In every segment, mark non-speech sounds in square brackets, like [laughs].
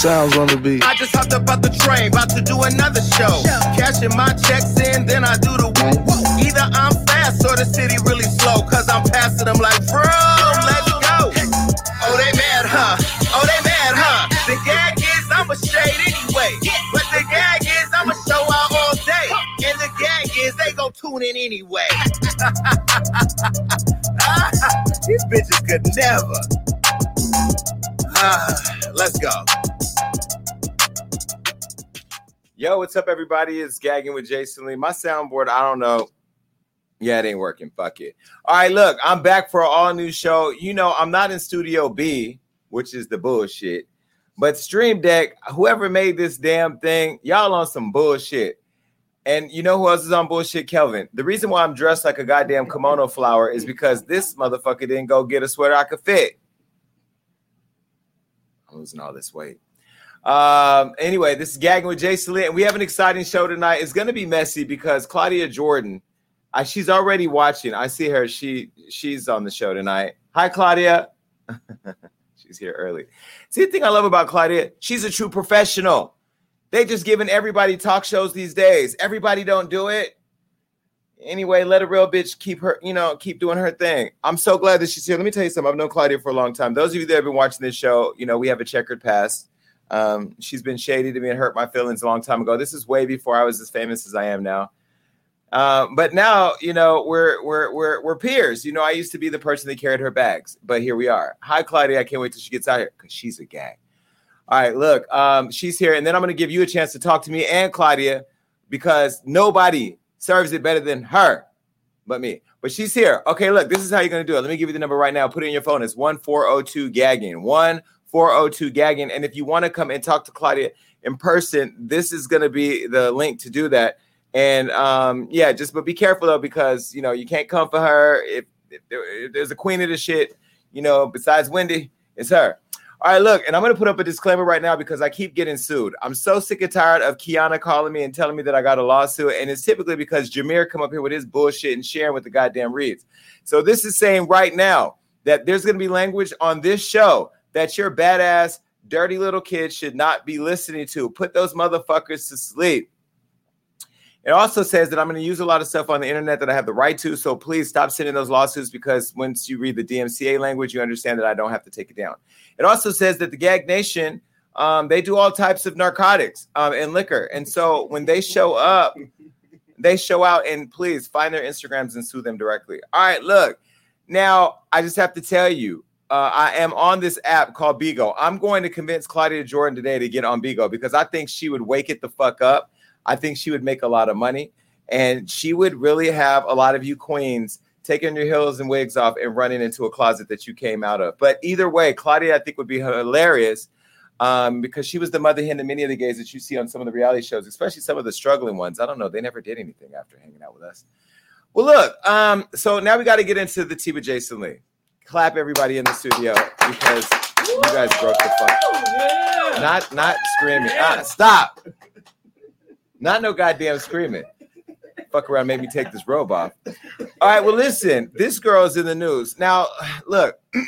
Sounds on the beat. I just hopped up out the train, about to do another show. Cashing my checks in, then I do the woo. Either I'm fast or the city really slow, cause I'm passing them like, bro, let's go. Oh, they mad, huh? Oh, they mad, huh? The gag is I'm a shade anyway. But the gag is I'm a show out all day. And the gag is they gon' tune in anyway. [laughs] These bitches could never. Ah, let's go. Yo, what's up, everybody? It's Gagging with Jason Lee. My soundboard, I don't know. Yeah, it ain't working. Fuck it. All right, look, I'm back for an all new show. You know, I'm not in Studio B, which is the bullshit. But Stream Deck, whoever made this damn thing, y'all on some bullshit. And you know who else is on bullshit? Kelvin. The reason why I'm dressed like a goddamn kimono flower is because this motherfucker didn't go get a sweater I could fit. I'm losing all this weight. Um, anyway, this is Gagging with Jason Lee, and we have an exciting show tonight. It's gonna be messy because Claudia Jordan, I, she's already watching. I see her. She she's on the show tonight. Hi, Claudia. [laughs] she's here early. See the thing I love about Claudia, she's a true professional. They just giving everybody talk shows these days. Everybody don't do it. Anyway, let a real bitch keep her, you know, keep doing her thing. I'm so glad that she's here. Let me tell you something. I've known Claudia for a long time. Those of you that have been watching this show, you know, we have a checkered past. Um, she's been shady to me and hurt my feelings a long time ago. This is way before I was as famous as I am now. Uh, but now, you know, we're we're we're we're peers. You know, I used to be the person that carried her bags, but here we are. Hi, Claudia. I can't wait till she gets out here because she's a gag. All right, look, um, she's here, and then I'm to give you a chance to talk to me and Claudia because nobody serves it better than her, but me. But she's here. Okay, look, this is how you're to do it. Let me give you the number right now. Put it in your phone. It's one four zero two gagging one 402 gagging. And if you want to come and talk to Claudia in person, this is going to be the link to do that. And um, yeah, just but be careful though, because you know you can't come for her. If, if, there, if there's a queen of the shit, you know, besides Wendy, it's her. All right, look, and I'm gonna put up a disclaimer right now because I keep getting sued. I'm so sick and tired of Kiana calling me and telling me that I got a lawsuit, and it's typically because Jameer come up here with his bullshit and sharing with the goddamn reads. So this is saying right now that there's gonna be language on this show that your badass, dirty little kids should not be listening to. Put those motherfuckers to sleep. It also says that I'm going to use a lot of stuff on the internet that I have the right to. So please stop sending those lawsuits because once you read the DMCA language, you understand that I don't have to take it down. It also says that the Gag Nation, um, they do all types of narcotics um, and liquor. And so when they show up, [laughs] they show out and please find their Instagrams and sue them directly. All right, look. Now, I just have to tell you, uh, I am on this app called Bigo. I'm going to convince Claudia Jordan today to get on Bigo because I think she would wake it the fuck up. I think she would make a lot of money and she would really have a lot of you queens taking your heels and wigs off and running into a closet that you came out of. But either way, Claudia, I think would be hilarious um, because she was the mother hen to many of the gays that you see on some of the reality shows, especially some of the struggling ones. I don't know. They never did anything after hanging out with us. Well, look, um, so now we got to get into the tea with Jason Lee clap everybody in the studio because you guys broke the fuck. Yeah. Not not screaming. Yeah. Ah, stop. Not no goddamn screaming. Fuck around, made me take this robe off. All right, well, listen, this girl is in the news. Now, look, [clears throat]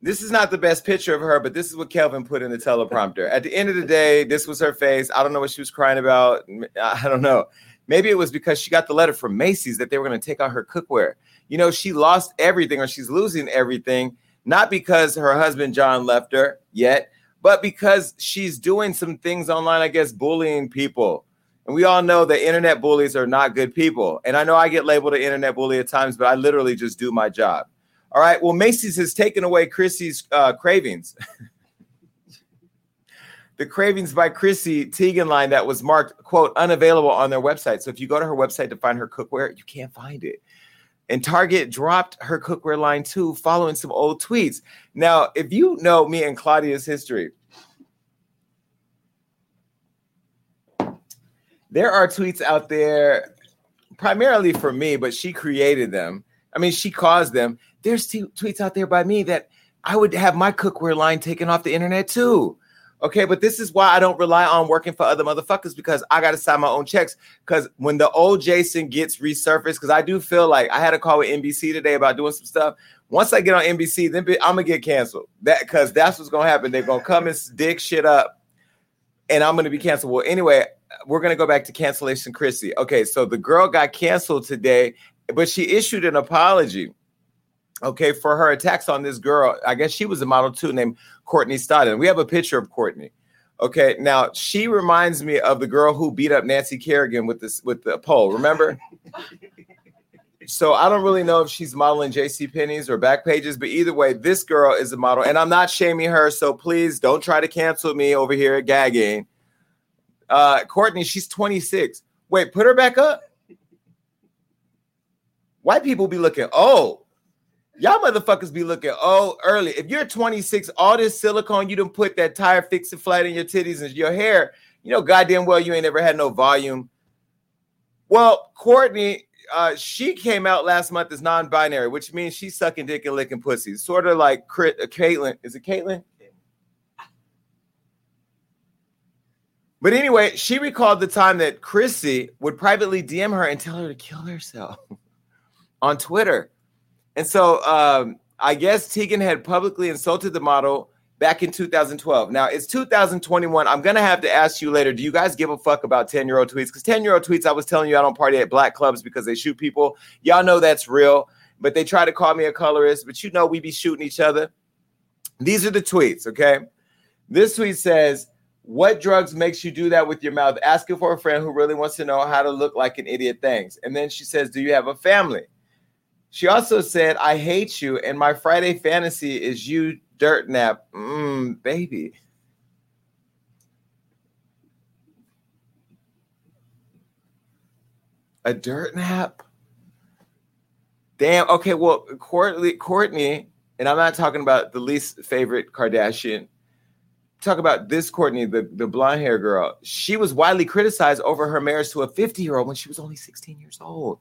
this is not the best picture of her, but this is what Kelvin put in the teleprompter. At the end of the day, this was her face. I don't know what she was crying about. I don't know. Maybe it was because she got the letter from Macy's that they were going to take out her cookware you know, she lost everything or she's losing everything, not because her husband John left her yet, but because she's doing some things online, I guess, bullying people. And we all know that internet bullies are not good people. And I know I get labeled an internet bully at times, but I literally just do my job. All right. Well, Macy's has taken away Chrissy's uh, cravings. [laughs] the cravings by Chrissy Teigen line that was marked, quote, unavailable on their website. So if you go to her website to find her cookware, you can't find it. And Target dropped her cookware line too, following some old tweets. Now, if you know me and Claudia's history, there are tweets out there primarily for me, but she created them. I mean, she caused them. There's t- tweets out there by me that I would have my cookware line taken off the internet too. Okay, but this is why I don't rely on working for other motherfuckers because I got to sign my own checks. Because when the old Jason gets resurfaced, because I do feel like I had a call with NBC today about doing some stuff. Once I get on NBC, then I'm gonna get canceled. That because that's what's gonna happen. They're gonna come and dig shit up, and I'm gonna be canceled. Well, anyway, we're gonna go back to cancellation, Chrissy. Okay, so the girl got canceled today, but she issued an apology. Okay, for her attacks on this girl. I guess she was a model too, named Courtney Stodden. We have a picture of Courtney. Okay, now she reminds me of the girl who beat up Nancy Kerrigan with this with the pole. Remember? [laughs] so I don't really know if she's modeling JC Penney's or back pages, but either way, this girl is a model, and I'm not shaming her. So please don't try to cancel me over here at gagging. Uh, Courtney, she's 26. Wait, put her back up. White people be looking oh, y'all motherfuckers be looking oh early. If you're 26, all this silicone you didn't put that tire fix it flat in your titties and your hair, you know, goddamn well you ain't ever had no volume. Well, Courtney uh, she came out last month as non-binary, which means she's sucking dick and licking pussies, sort of like Crit, uh, Caitlyn. Is it Caitlyn? But anyway, she recalled the time that Chrissy would privately DM her and tell her to kill herself [laughs] on Twitter. And so um, I guess Teigen had publicly insulted the model back in 2012. Now it's 2021. I'm gonna have to ask you later. Do you guys give a fuck about 10 year old tweets? Because 10 year old tweets, I was telling you, I don't party at black clubs because they shoot people. Y'all know that's real, but they try to call me a colorist. But you know, we be shooting each other. These are the tweets. Okay, this tweet says. What drugs makes you do that with your mouth? Asking for a friend who really wants to know how to look like an idiot. Thanks. And then she says, Do you have a family? She also said, I hate you, and my Friday fantasy is you dirt nap. Mmm, baby. A dirt nap? Damn. Okay, well, Courtney, Courtney, and I'm not talking about the least favorite Kardashian. Talk about this Courtney, the, the blonde hair girl. She was widely criticized over her marriage to a 50 year old when she was only 16 years old.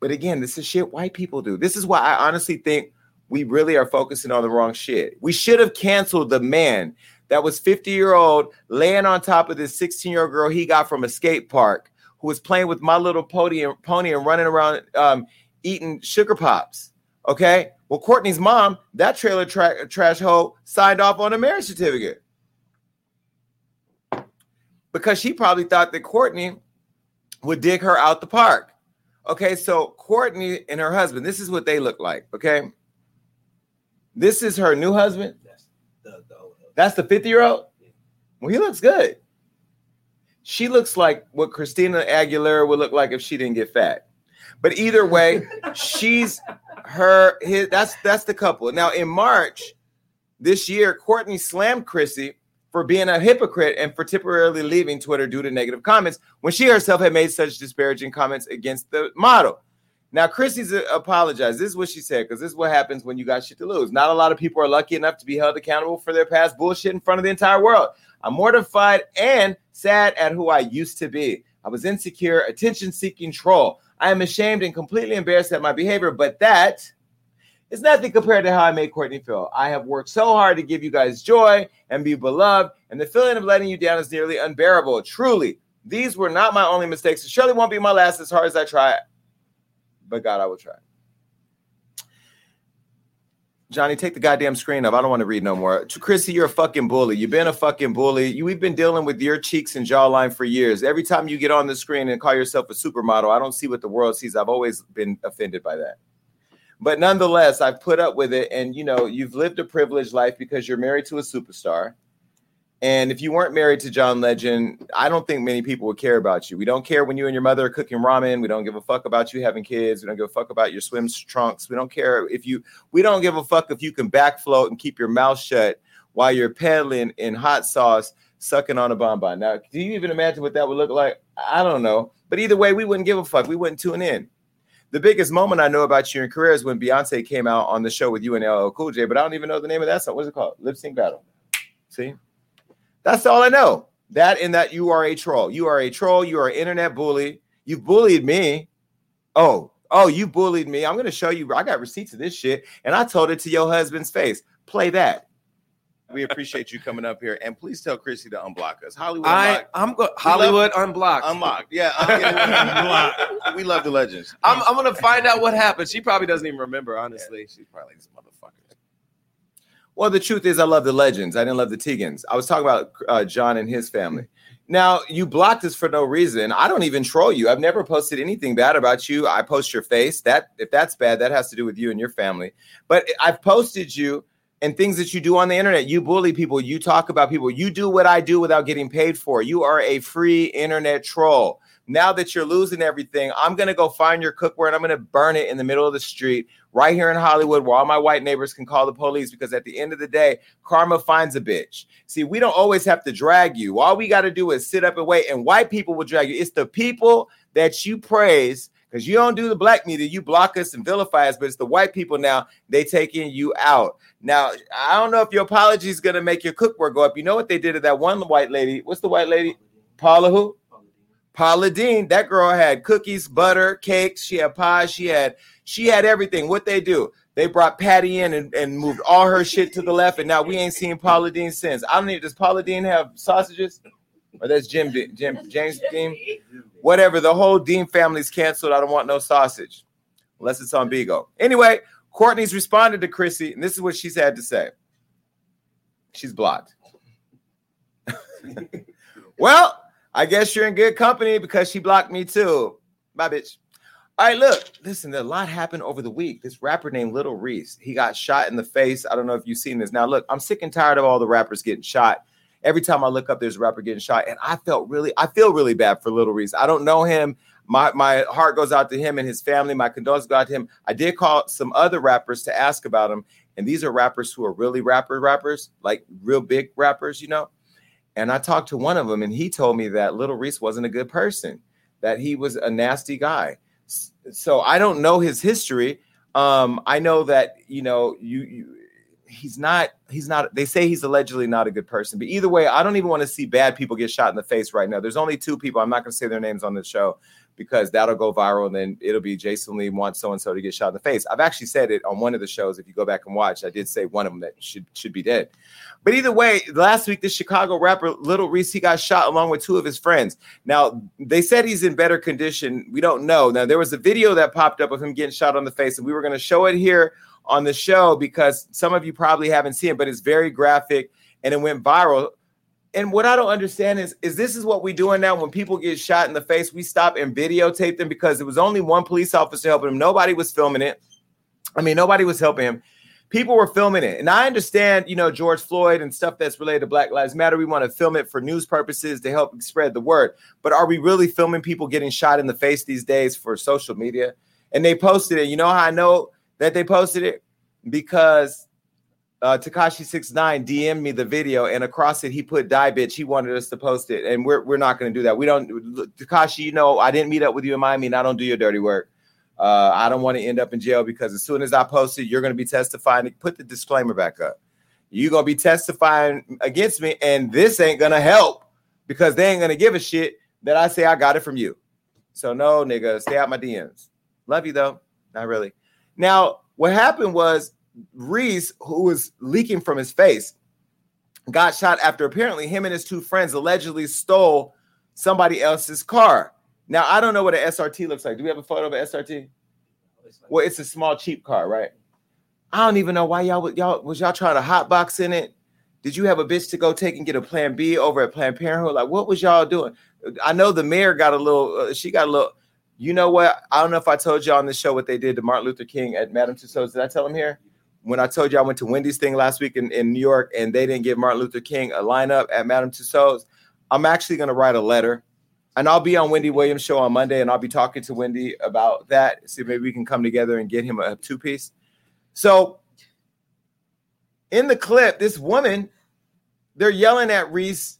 But again, this is shit white people do. This is why I honestly think we really are focusing on the wrong shit. We should have canceled the man that was 50 year old laying on top of this 16 year old girl he got from a skate park who was playing with my little pony and, pony and running around um, eating sugar pops. Okay. Well, Courtney's mom, that trailer tra- trash hoe, signed off on a marriage certificate because she probably thought that Courtney would dig her out the park. Okay, so Courtney and her husband, this is what they look like. Okay, this is her new husband. That's the, the That's the 50 year old. Well, he looks good. She looks like what Christina Aguilera would look like if she didn't get fat. But either way, [laughs] she's her. His, that's that's the couple. Now in March this year, Courtney slammed Chrissy for being a hypocrite and for temporarily leaving Twitter due to negative comments when she herself had made such disparaging comments against the model. Now, Chrissy's apologized. This is what she said because this is what happens when you got shit to lose. Not a lot of people are lucky enough to be held accountable for their past bullshit in front of the entire world. I'm mortified and sad at who I used to be. I was insecure, attention seeking troll. I am ashamed and completely embarrassed at my behavior, but that is nothing compared to how I made Courtney feel. I have worked so hard to give you guys joy and be beloved, and the feeling of letting you down is nearly unbearable. Truly, these were not my only mistakes. It surely won't be my last as hard as I try but God, I will try. Johnny, take the goddamn screen up. I don't want to read no more. Chrissy, you're a fucking bully. You've been a fucking bully. You, we've been dealing with your cheeks and jawline for years. Every time you get on the screen and call yourself a supermodel, I don't see what the world sees. I've always been offended by that. But nonetheless, I've put up with it. And, you know, you've lived a privileged life because you're married to a superstar. And if you weren't married to John Legend, I don't think many people would care about you. We don't care when you and your mother are cooking ramen. We don't give a fuck about you having kids. We don't give a fuck about your swim trunks. We don't care if you, we don't give a fuck if you can back float and keep your mouth shut while you're pedaling in hot sauce, sucking on a bonbon. Now, do you even imagine what that would look like? I don't know. But either way, we wouldn't give a fuck. We wouldn't tune in. The biggest moment I know about you in career is when Beyonce came out on the show with you and LL Cool J, but I don't even know the name of that song. What's it called? Lip Sync Battle. See? That's all I know. That and that you are a troll. You are a troll. You are an internet bully. You bullied me. Oh, oh, you bullied me. I'm to show you. I got receipts of this shit. And I told it to your husband's face. Play that. We appreciate you coming up here, and please tell Chrissy to unblock us. Hollywood, I, I'm go- Hollywood unblocked. unlocked. Yeah, unlocked. [laughs] we love the legends. I'm I'm gonna find out what happened. She probably doesn't even remember, honestly. She's probably this motherfucker. Well, the truth is, I love the legends. I didn't love the Teigens. I was talking about uh, John and his family. Now, you blocked us for no reason. I don't even troll you. I've never posted anything bad about you. I post your face. That if that's bad, that has to do with you and your family. But I've posted you and things that you do on the internet. You bully people. You talk about people. You do what I do without getting paid for. You are a free internet troll. Now that you're losing everything, I'm gonna go find your cookware and I'm gonna burn it in the middle of the street right here in Hollywood where all my white neighbors can call the police because at the end of the day, karma finds a bitch. See, we don't always have to drag you. All we got to do is sit up and wait, and white people will drag you. It's the people that you praise because you don't do the black media. You block us and vilify us, but it's the white people now. They taking you out. Now, I don't know if your apology is going to make your cookware go up. You know what they did to that one white lady? What's the white lady? Paula who? Paula Deen. That girl had cookies, butter, cakes. She had pies. She had she had everything. What they do? They brought Patty in and, and moved all her shit to the left, and now we ain't seen Paula Deen since. I don't need. Does Paula Deen have sausages? Or that's Jim Jim James Dean. Whatever. The whole Dean family's canceled. I don't want no sausage, unless it's on Bigo. Anyway, Courtney's responded to Chrissy, and this is what she's had to say. She's blocked. [laughs] well, I guess you're in good company because she blocked me too. Bye, bitch. All right, look, listen, a lot happened over the week. This rapper named Little Reese, he got shot in the face. I don't know if you've seen this. Now, look, I'm sick and tired of all the rappers getting shot. Every time I look up, there's a rapper getting shot, and I felt really, I feel really bad for Little Reese. I don't know him. My my heart goes out to him and his family. My condolences go out to him. I did call some other rappers to ask about him, and these are rappers who are really rapper rappers, like real big rappers, you know. And I talked to one of them, and he told me that Little Reese wasn't a good person, that he was a nasty guy. So I don't know his history. Um, I know that you know you, you he's not he's not they say he's allegedly not a good person but either way i don't even want to see bad people get shot in the face right now. There's only two people i'm not going to say their names on this show because that'll go viral and then it'll be jason lee wants so and so to get shot in the face. I've actually said it on one of the shows if you go back and watch i did say one of them that should should be dead. But either way last week the chicago rapper little reese he got shot along with two of his friends. Now they said he's in better condition we don't know. Now there was a video that popped up of him getting shot on the face and we were going to show it here on the show because some of you probably haven't seen it, but it's very graphic and it went viral. And what I don't understand is, is this is what we're doing now when people get shot in the face, we stop and videotape them because it was only one police officer helping him. Nobody was filming it. I mean, nobody was helping him. People were filming it. And I understand, you know, George Floyd and stuff that's related to Black Lives Matter. We want to film it for news purposes to help spread the word. But are we really filming people getting shot in the face these days for social media? And they posted it. You know how I know that they posted it because uh, Tekashi Six Nine DM'd me the video, and across it he put "die bitch." He wanted us to post it, and we're we're not going to do that. We don't, Tekashi. You know, I didn't meet up with you in Miami, and I don't do your dirty work. Uh, I don't want to end up in jail because as soon as I post it, you're going to be testifying. Put the disclaimer back up. You're going to be testifying against me, and this ain't going to help because they ain't going to give a shit that I say I got it from you. So no, nigga, stay out my DMs. Love you though, not really. Now, what happened was Reese, who was leaking from his face, got shot after apparently him and his two friends allegedly stole somebody else's car. Now, I don't know what an SRT looks like. Do we have a photo of an SRT? Well, it's a small, cheap car, right? I don't even know why y'all y'all was y'all trying to hotbox in it. Did you have a bitch to go take and get a Plan B over at Planned Parenthood? Like, what was y'all doing? I know the mayor got a little. Uh, she got a little. You know what? I don't know if I told you on the show what they did to Martin Luther King at Madame Tussauds. Did I tell him here? When I told you I went to Wendy's thing last week in, in New York and they didn't give Martin Luther King a lineup at Madame Tussauds, I'm actually going to write a letter and I'll be on Wendy Williams' show on Monday and I'll be talking to Wendy about that. See, maybe we can come together and get him a two piece. So in the clip, this woman, they're yelling at Reese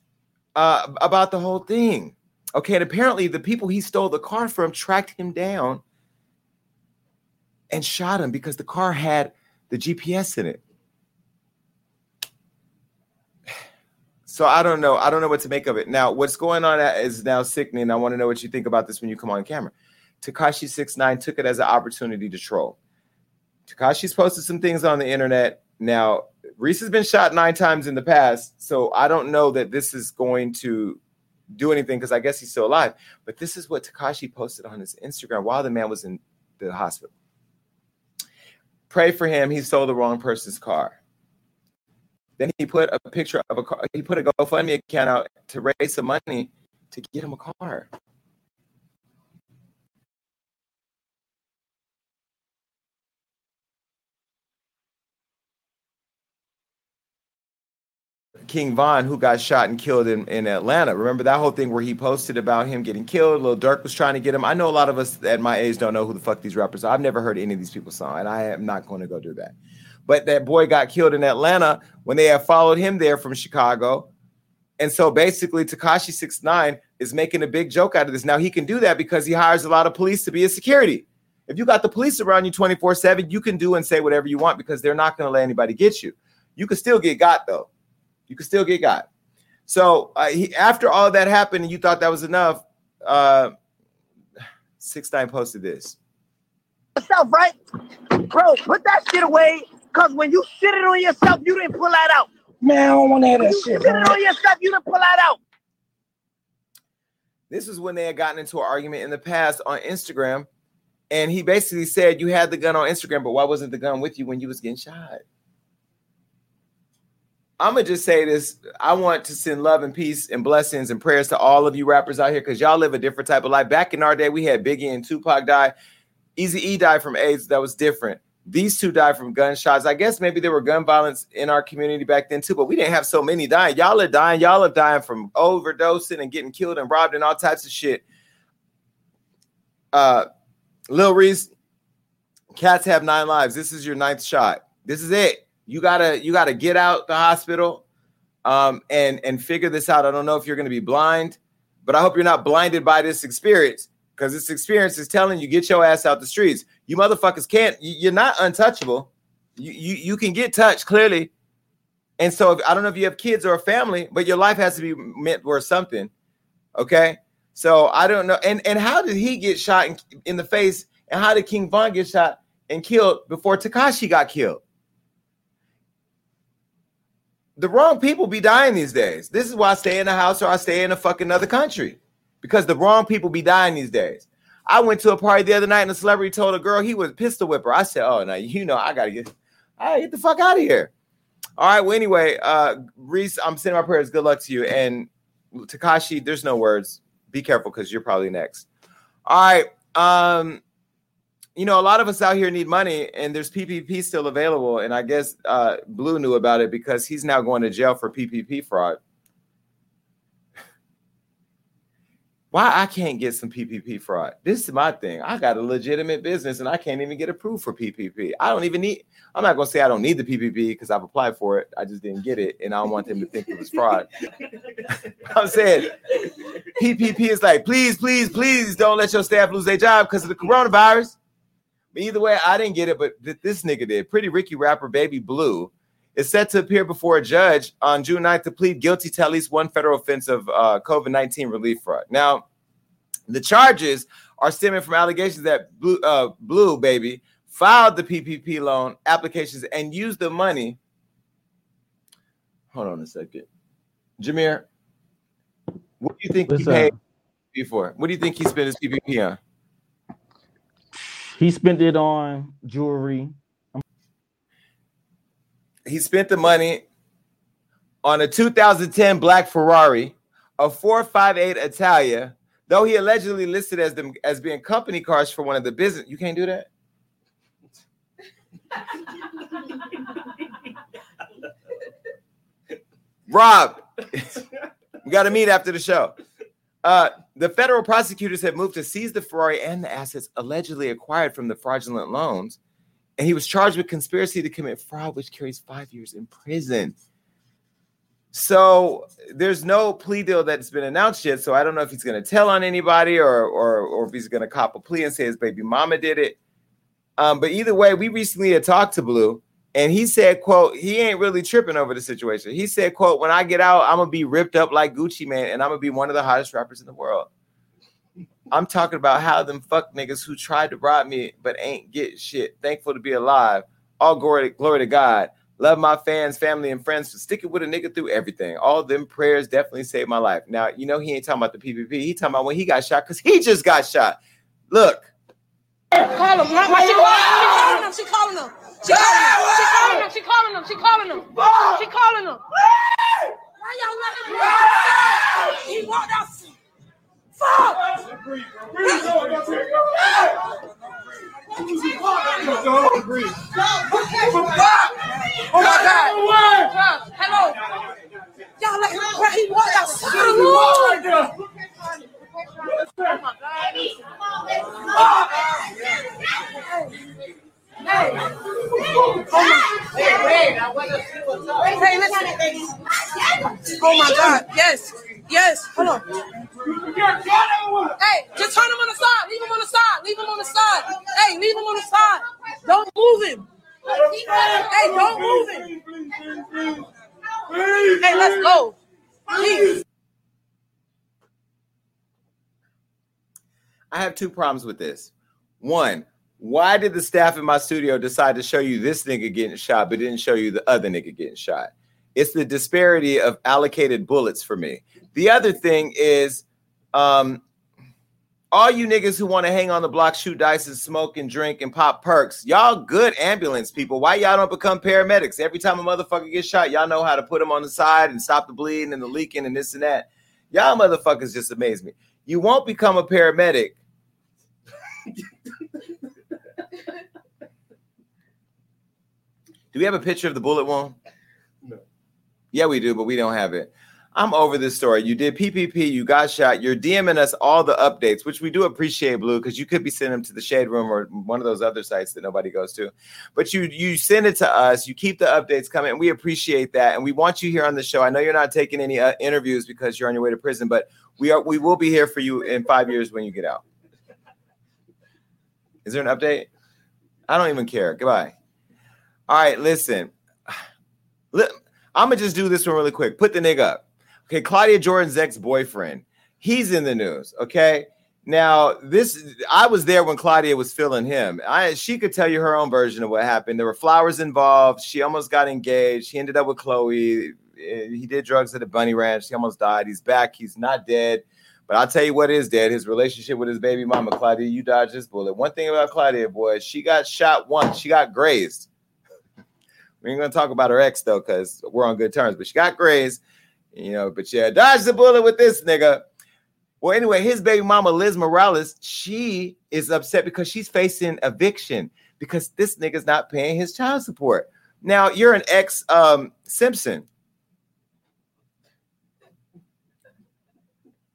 uh, about the whole thing. Okay, and apparently the people he stole the car from tracked him down and shot him because the car had the GPS in it. [sighs] So I don't know. I don't know what to make of it. Now, what's going on is now sickening. I want to know what you think about this when you come on camera. Tekashi Six Nine took it as an opportunity to troll. Tekashi's posted some things on the internet. Now, Reese has been shot nine times in the past, so I don't know that this is going to do anything because I guess he's still alive. But this is what Tekashi posted on his Instagram while the man was in the hospital. Pray for him. He stole the wrong person's car. Then he put a picture of a car. He put a GoFundMe account out to raise some money to get him a car. King Von, who got shot and killed in, in Atlanta. Remember that whole thing where he posted about him getting killed? Lil Durk was trying to get him. I know a lot of us at my age don't know who the fuck these rappers are. I've never heard any of these people's song, and I am not going to go do that. But that boy got killed in Atlanta when they had followed him there from Chicago. And so basically, Tekashi Six Nine is making a big joke out of this. Now he can do that because he hires a lot of police to be his security. If you got the police around you 24 7, you can do and say whatever you want because they're not going to let anybody get you. You could still get got though. You could still get got. So uh, he, after all that happened and you thought that was enough, uh, Six Nine posted this. Yourself, right? Bro, put that shit away. Cause when you sit it on yourself, you didn't pull that out. Man, I don't want to hear that you shit, sit it on yourself, you didn't pull that out. This is when they had gotten into an argument in the past on Instagram, and he basically said, "You had the gun on Instagram, but why wasn't the gun with you when you was getting shot?" I'm gonna just say this: I want to send love and peace and blessings and prayers to all of you rappers out here because y'all live a different type of life. Back in our day, we had Biggie and Tupac die. Easy E died from AIDS. That was different. These two died from gunshots. I guess maybe there were gun violence in our community back then too, but we didn't have so many dying. Y'all are dying. Y'all are dying from overdosing and getting killed and robbed and all types of shit. Uh, Lil Reese, cats have nine lives. This is your ninth shot. This is it. You gotta you gotta get out the hospital, um, and and figure this out. I don't know if you're gonna be blind, but I hope you're not blinded by this experience because this experience is telling you get your ass out the streets. You motherfuckers can't. you- You're not untouchable. You you you can get touched clearly, and so if, I don't know if you have kids or a family, but your life has to be meant for something. Okay, so I don't know. And and how did he get shot in, in the face? And how did King Von get shot and killed before Tekashi got killed? The wrong people be dying these days. This is why I stay in the house or I stay in a fucking other country because the wrong people be dying these days. I went to a party the other night and a celebrity told a girl he was pistol whipper. I said, "Oh, now you know I gotta get, I get the fuck out of here." All right. Well, anyway, uh, Reese, I'm sending my prayers. Good luck to you. And Tekashi, there's no words. Be careful because you're probably next. All right. Um, you know, a lot of us out here need money, and there's PPP still available. And I guess uh, Blue knew about it because he's now going to jail for PPP fraud. Why I can't get some PPP fraud? This is my thing. I got a legitimate business, and I can't even get approved for PPP. I don't even need. I'm not gonna say I don't need the PPP because I've applied for it. I just didn't get it, and I don't want them to think it was fraud. I'm saying PPP is like, please, please, please don't let your staff lose their job because of the coronavirus. Either way, I didn't get it, but th- this nigga did. Pretty Ricky rapper Baby Blue is set to appear before a judge on June 9th to plead guilty to at least one federal offense of uh, COVID 19 relief fraud. Now, the charges are stemming from allegations that Blue, uh, Blue Baby filed the PPP loan applications and used the money. Hold on a second. Jameer, what do you think What's he paid up? before? What do you think he spent his PPP on? He spent it on jewelry. he spent the money on a 2010 black Ferrari, a 458 Italia, though he allegedly listed as them as being company cars for one of the business. You can't do that. [laughs] Rob, we got to meet after the show. Uh, the federal prosecutors have moved to seize the Ferrari and the assets allegedly acquired from the fraudulent loans and he was charged with conspiracy to commit fraud, which carries five years in prison. So there's no plea deal that's been announced yet. So I don't know if he's going to tell on anybody or or or if he's going to cop a plea and say his baby mama did it. Um, but either way, we recently had talked to Blue, and he said, "quote He ain't really tripping over the situation." He said, "quote When I get out, I'm gonna be ripped up like Gucci Mane, and I'm gonna be one of the hottest rappers in the world." I'm talking about how them fuck niggas who tried to rob me but ain't get shit. Thankful to be alive. All glory, glory to God. Love my fans, family, and friends for sticking with a nigga through everything. All them prayers definitely saved my life. Now, you know, he ain't talking about the PPP. He talking about when he got shot because he just got shot. Look, Call him. Why, why she calling him? She calling him. She calling him. She calling him. She calling him. She calling him. She calling him. Why y'all letting him? He walked out. Fuck. Oh my God. Hello. Y'all let him. bruh, He walked oh outside. Hey, listen. Oh my God. Yes. Yes. Hold on. Hey, just turn him on the side. Leave him on the side. Leave him on the side. Hey, leave him on the side. Don't move him. Hey, don't move him. Hey, let's go. Please. I have two problems with this. One, why did the staff in my studio decide to show you this nigga getting shot, but didn't show you the other nigga getting shot? It's the disparity of allocated bullets for me. The other thing is, um, all you niggas who want to hang on the block, shoot dice, and smoke and drink and pop perks, y'all good ambulance people. Why y'all don't become paramedics? Every time a motherfucker gets shot, y'all know how to put them on the side and stop the bleeding and the leaking and this and that. Y'all motherfuckers just amaze me. You won't become a paramedic. Do we have a picture of the bullet wound? No. Yeah, we do, but we don't have it. I'm over this story. You did PPP, you got shot. You're DMing us all the updates, which we do appreciate, Blue, because you could be sending them to the Shade Room or one of those other sites that nobody goes to. But you you send it to us. You keep the updates coming, and we appreciate that. And we want you here on the show. I know you're not taking any uh, interviews because you're on your way to prison, but we are. We will be here for you in five years when you get out. Is there an update? I don't even care. Goodbye. All right, listen. I'm gonna just do this one really quick. Put the nigga up. Okay, Claudia Jordan's ex-boyfriend. He's in the news. Okay. Now, this I was there when Claudia was filling him. I she could tell you her own version of what happened. There were flowers involved. She almost got engaged. He ended up with Khloé. Eh, He did drugs at a bunny ranch. He almost died. He's back. He's not dead. But I'll tell you what is dead. His relationship with his baby mama, Claudia. You dodged this bullet. One thing about Claudia, boy, she got shot once. She got grazed. We ain't gonna talk about her ex though, because we're on good terms. But she got grazed, you know. But yeah, dodge the bullet with this nigga. Well, anyway, his baby mama Liz Morales, she is upset because she's facing eviction because this nigga's not paying his child support. Now you're an ex um, Simpson.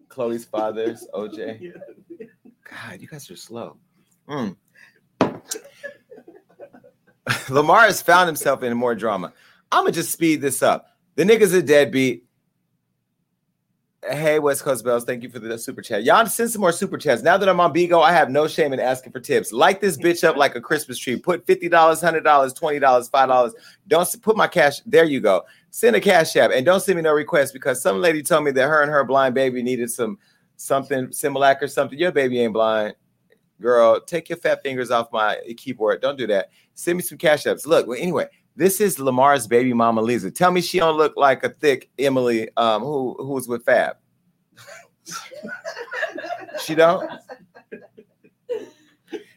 Khloé's father's OJ. [laughs] God, you guys are slow. Mm. [laughs] Lamar has found himself in more drama. I'm gonna just speed this up. The nigga's a deadbeat. Hey, West Coast Bells, thank you for the super chat. Y'all send some more super chats. Now that I'm on Bigo, I have no shame in asking for tips. Light this bitch up like a Christmas tree. Put $50, $100, $20, $5. Don't put my cash. There you go. Send a cash app and don't send me no requests because some lady told me that her and her blind baby needed some something Similac or something. Your baby ain't blind. Girl, take your fat fingers off my keyboard. Don't do that. Send me some cash apps. Look, well, anyway, this is Lamar's baby mama Liza. Tell me she don't look like a thick Emily um who who was with Fab. she don't.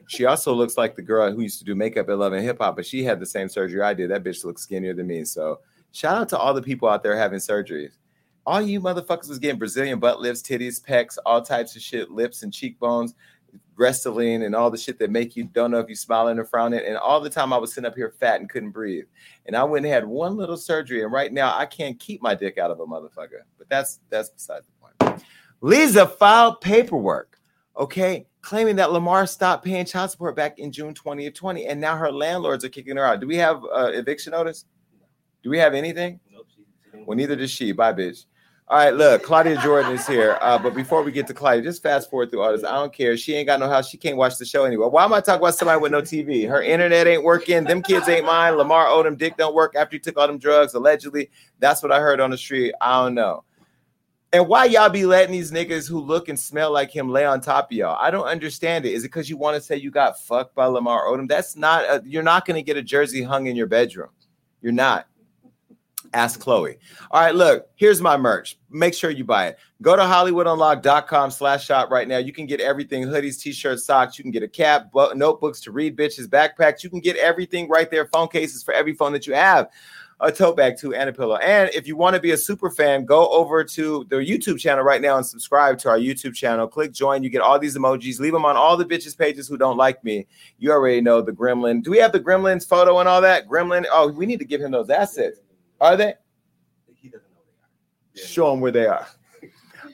She also looks like the girl who used to do makeup at Love and Hip Hop, but she had the same surgery I did. That bitch looks skinnier than me. So shout out to all the people out there having surgeries. All you motherfuckers was getting Brazilian butt lifts, titties, pecs, all types of shit, lips and cheekbones, Restylane, and all the shit that make you don't know if you smiling or frowning. And all the time I was sitting up here fat and couldn't breathe. And I went and had one little surgery, and right now I can't keep my dick out of a motherfucker. But that's that's beside the point. Liza filed paperwork, okay, claiming that Lamar stopped paying child support back in June 20 of 20, and now her landlords are kicking her out. Do we have uh, eviction notice? Do we have anything? Well, neither does she. Bye, bitch. All right, look, Claudia Jordan is here. Uh, but before we get to Claudia, just fast forward through all this. I don't care. She ain't got no house. She can't watch the show anyway. Why am I talking about somebody with no TV? Her internet ain't working. Them kids ain't mine. Lamar Odom dick don't work after he took all them drugs, allegedly. That's what I heard on the street. I don't know. And why y'all be letting these niggas who look and smell like him lay on top of y'all? I don't understand it. Is it because you want to say you got fucked by Lamar Odom? That's not. A, you're not going to get a jersey hung in your bedroom. You're not. Ask Khloé. All right, look, here's my merch. Make sure you buy it. Go to HollywoodUnlock.com slash shop right now. You can get everything hoodies, t shirts, socks. You can get a cap, bu- notebooks to read, bitches, backpacks. You can get everything right there. Phone cases for every phone that you have, a tote bag too, and a pillow. And if you want to be a super fan, go over to the YouTube channel right now and subscribe to our YouTube channel. Click join. You get all these emojis. Leave them on all the bitches' pages who don't like me. You already know the gremlin. Do we have the gremlin's photo and all that? Gremlin. Oh, we need to give him those assets. Are they? He doesn't know they are. Show them where they are.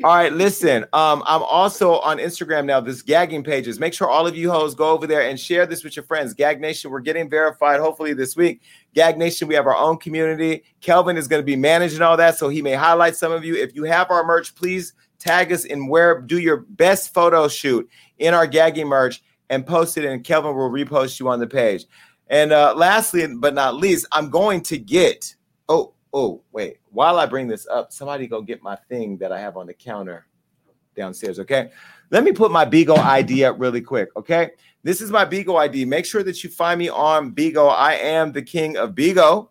All right, listen. Um, I'm also on Instagram now. This gagging pages. Make sure all of you hoes go over there and share this with your friends. Gag Nation, we're getting verified. Hopefully this week. Gag Nation, we have our own community. Kelvin is going to be managing all that, so he may highlight some of you. If you have our merch, please tag us and wear do your best photo shoot in our gagging merch and post it, and Kelvin will repost you on the page. And uh, lastly, but not least, I'm going to get. Oh, oh, wait. While I bring this up, somebody go get my thing that I have on the counter downstairs. Okay. Let me put my Bigo ID up really quick. Okay. This is my Bigo ID. Make sure that you find me on Bigo. I am the king of Bigo.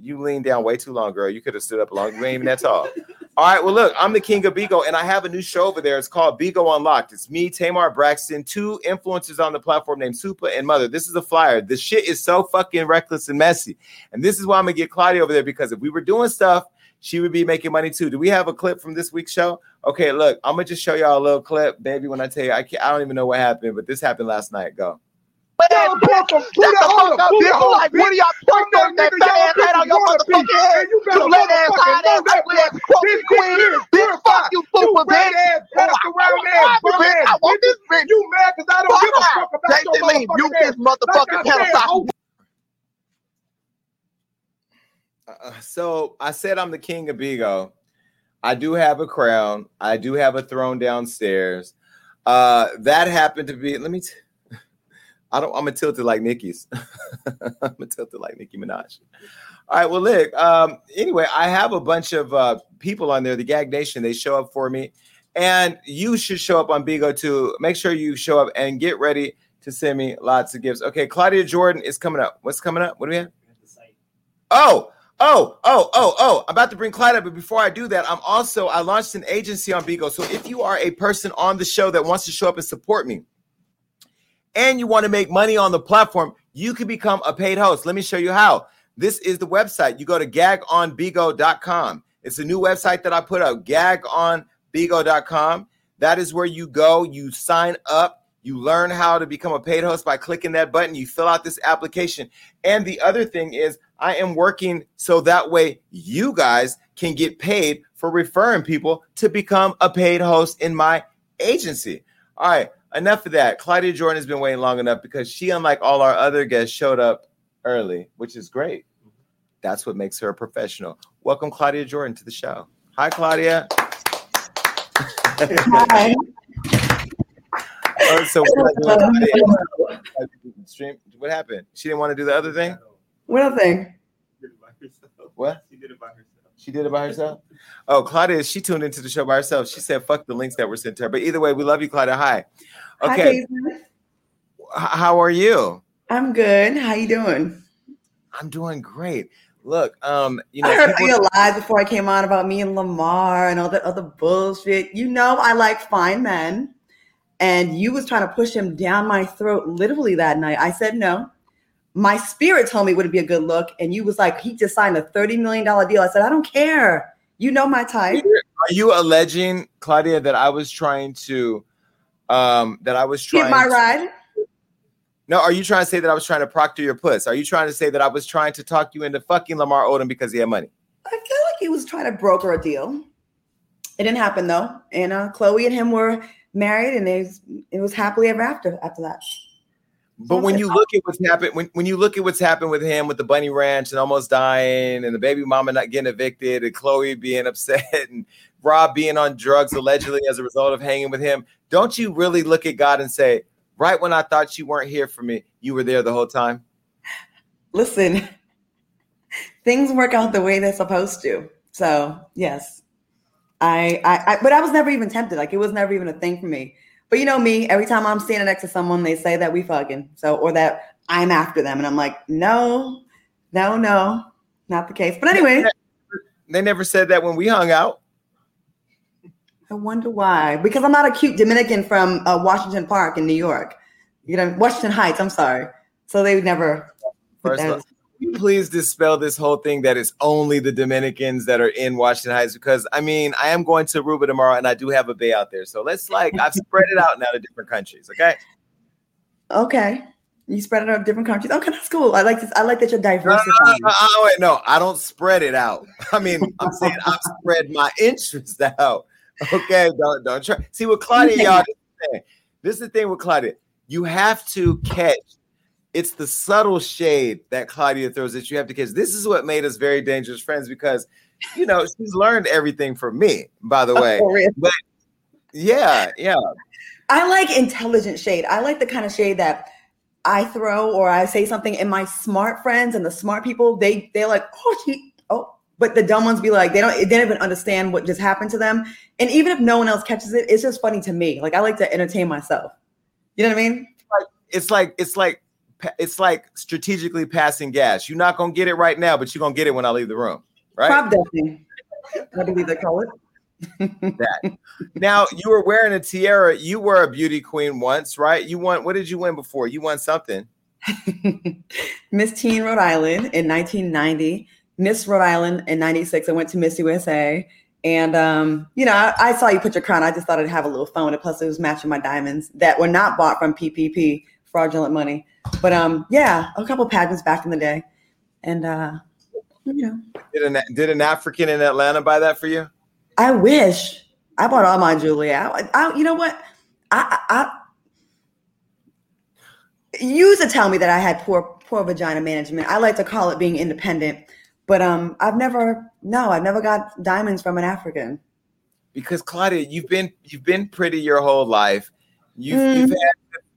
You leaned down way too long, girl. You could have stood up long. You ain't even that tall. All right. Well, look, I'm the king of Bigo, and I have a new show over there. It's called Bigo Unlocked. It's me, Tamar Braxton, two influencers on the platform named Supa and Mother. This is a flyer. The shit is so fucking reckless and messy. And this is why I'm gonna get Claudia over there because if we were doing stuff, she would be making money too. Do we have a clip from this week's show? Okay, look, I'm gonna just show y'all a little clip, baby. When I tell you, I can't, I don't even know what happened, but this happened last night. Go. Yo, shut the fuck up, bitch. Like, what are y'all talking about? That fat ass head on your motherfucking head. You let ass hide ass, ugly ass, crooked queen. Bitch, fuck you, super bitch. I want this bitch. You mad because I don't give a fuck about your motherfucking You this motherfucking pedophile. Uh, so I said I'm the king of Bigo. I do have a crown. I do have a throne downstairs. Uh, that happened to be. Let me. T- I don't. I'm a tilted like Nicki's. [laughs] I'm a tilted like Nicki Minaj. All right. Well, look. Um, anyway, I have a bunch of uh, people on there. The Gag Nation. They show up for me, and you should show up on Bigo too. Make sure you show up and get ready to send me lots of gifts. Okay, Claudia Jordan is coming up. What's coming up? What do we have? Oh, oh, oh, oh, oh. I'm about to bring Clyde up, but before I do that, I'm also I launched an agency on Bigo. So if you are a person on the show that wants to show up and support me, and you want to make money on the platform, you can become a paid host. Let me show you how. This is the website. You go to gagonbigo.com. It's a new website that I put up, gagonbigo.com. That is where you go, you sign up, you learn how to become a paid host by clicking that button, you fill out this application. And the other thing is, I am working so that way you guys can get paid for referring people to become a paid host in my agency. All right, enough of that. Claudia Jordan has been waiting long enough because she, unlike all our other guests, showed up early, which is great. That's what makes her a professional. Welcome, Claudia Jordan, to the show. Hi, Claudia. Hi. Oh, so stream. What happened? She didn't want to do the other thing. What other thing? What? She did it by herself. She did it by herself. Oh, Claudia, she tuned into the show by herself. She said, "Fuck the links that were sent to her." But either way, we love you, Claudia. Hi. Hi, Okay. Jason. H- how are you? I'm good. How you doing? I'm doing great. Look, um, you know, I heard people- you live before I came on about me and Lamar and all that other bullshit. You know I like fine men. And you was trying to push him down my throat literally that night. I said no. My spirit told me it wouldn't be a good look. And you was like, he just signed a $30 million deal. I said, I don't care. You know my type. are you alleging, Claudia, that I was trying to, um, that I was trying? Get my to- ride. No, are you trying to say that I was trying to proctor your puss? Are you trying to say that I was trying to talk you into fucking Lamar Odom because he had money? I feel like he was trying to broker a deal. It didn't happen though. And uh, Khloé and him were married and they, it was happily ever after after that. But when you look at what's happened, when, when you look at what's happened with him with the bunny ranch and almost dying, and the baby mama not getting evicted, and Khloé being [laughs] upset, and Rob being on drugs allegedly as a result of hanging with him, don't you really look at God and say, right when I thought you weren't here for me, you were there the whole time? Listen, [laughs] things work out the way they're supposed to. So yes, I, I, I, but I was never even tempted. Like it was never even a thing for me. But you know me, every time I'm standing next to someone, they say that we fucking so or that I'm after them, and I'm like, no, No, no, not the case. But anyway, They never said that when we hung out. I wonder why. Because I'm not a cute Dominican from uh, Washington Park in New York. You know, Washington Heights. I'm sorry. So they would never. First that of all, as- Can you please dispel this whole thing that it's only the Dominicans that are in Washington Heights because I mean I am going to Aruba tomorrow and I do have a bay out there. So let's like I've spread it out now to different countries. Okay. okay. You spread it out to different countries. Okay, that's cool. I like this. I like that you're No, no, diversifying. no, no, no, wait, no, I don't spread it out. I mean, I'm saying I've spread my [laughs] interest out. Okay, don't don't try. See with Claudia, y'all. This is. This is the thing with Claudia. You have to catch. It's the subtle shade that Claudia throws that you have to catch. This is what made us very dangerous friends because, you know, she's learned everything from me. By the way, real. yeah, yeah. I like intelligent shade. I like the kind of shade that I throw or I say something, and my smart friends and the smart people, they they're like, oh, she, oh, but the dumb ones be like, they don't, they don't even understand what just happened to them. And even if no one else catches it, it's just funny to me. Like I like to entertain myself. You know what I mean? It's like it's like it's like strategically passing gas. You're not gonna get it right now, but you're gonna get it when I leave the room. Right? Crop dusting. I believe they call it. [laughs] that. Now you were wearing a tiara. You were a beauty queen once, right? You won. What did you win before? You won something. [laughs] Miss Teen Rhode Island in 1990, Miss Rhode Island in 96. I went to Miss USA. And, um, you know, I, I saw you put your crown. I just thought I'd have a little fun with it. Plus, it was matching my diamonds that were not bought from PPP, fraudulent money. But, um, yeah, a couple pageants back in the day. And, uh, you know, Did an did an African in Atlanta buy that for you? I wish I bought all my jewelry. I, I you know what? I, I, I you used to tell me that I had poor poor vagina management. I like to call it being independent, but um, I've never no, I've never got diamonds from an African. Because Claudia, you've been you've been pretty your whole life. You've Mm. you've had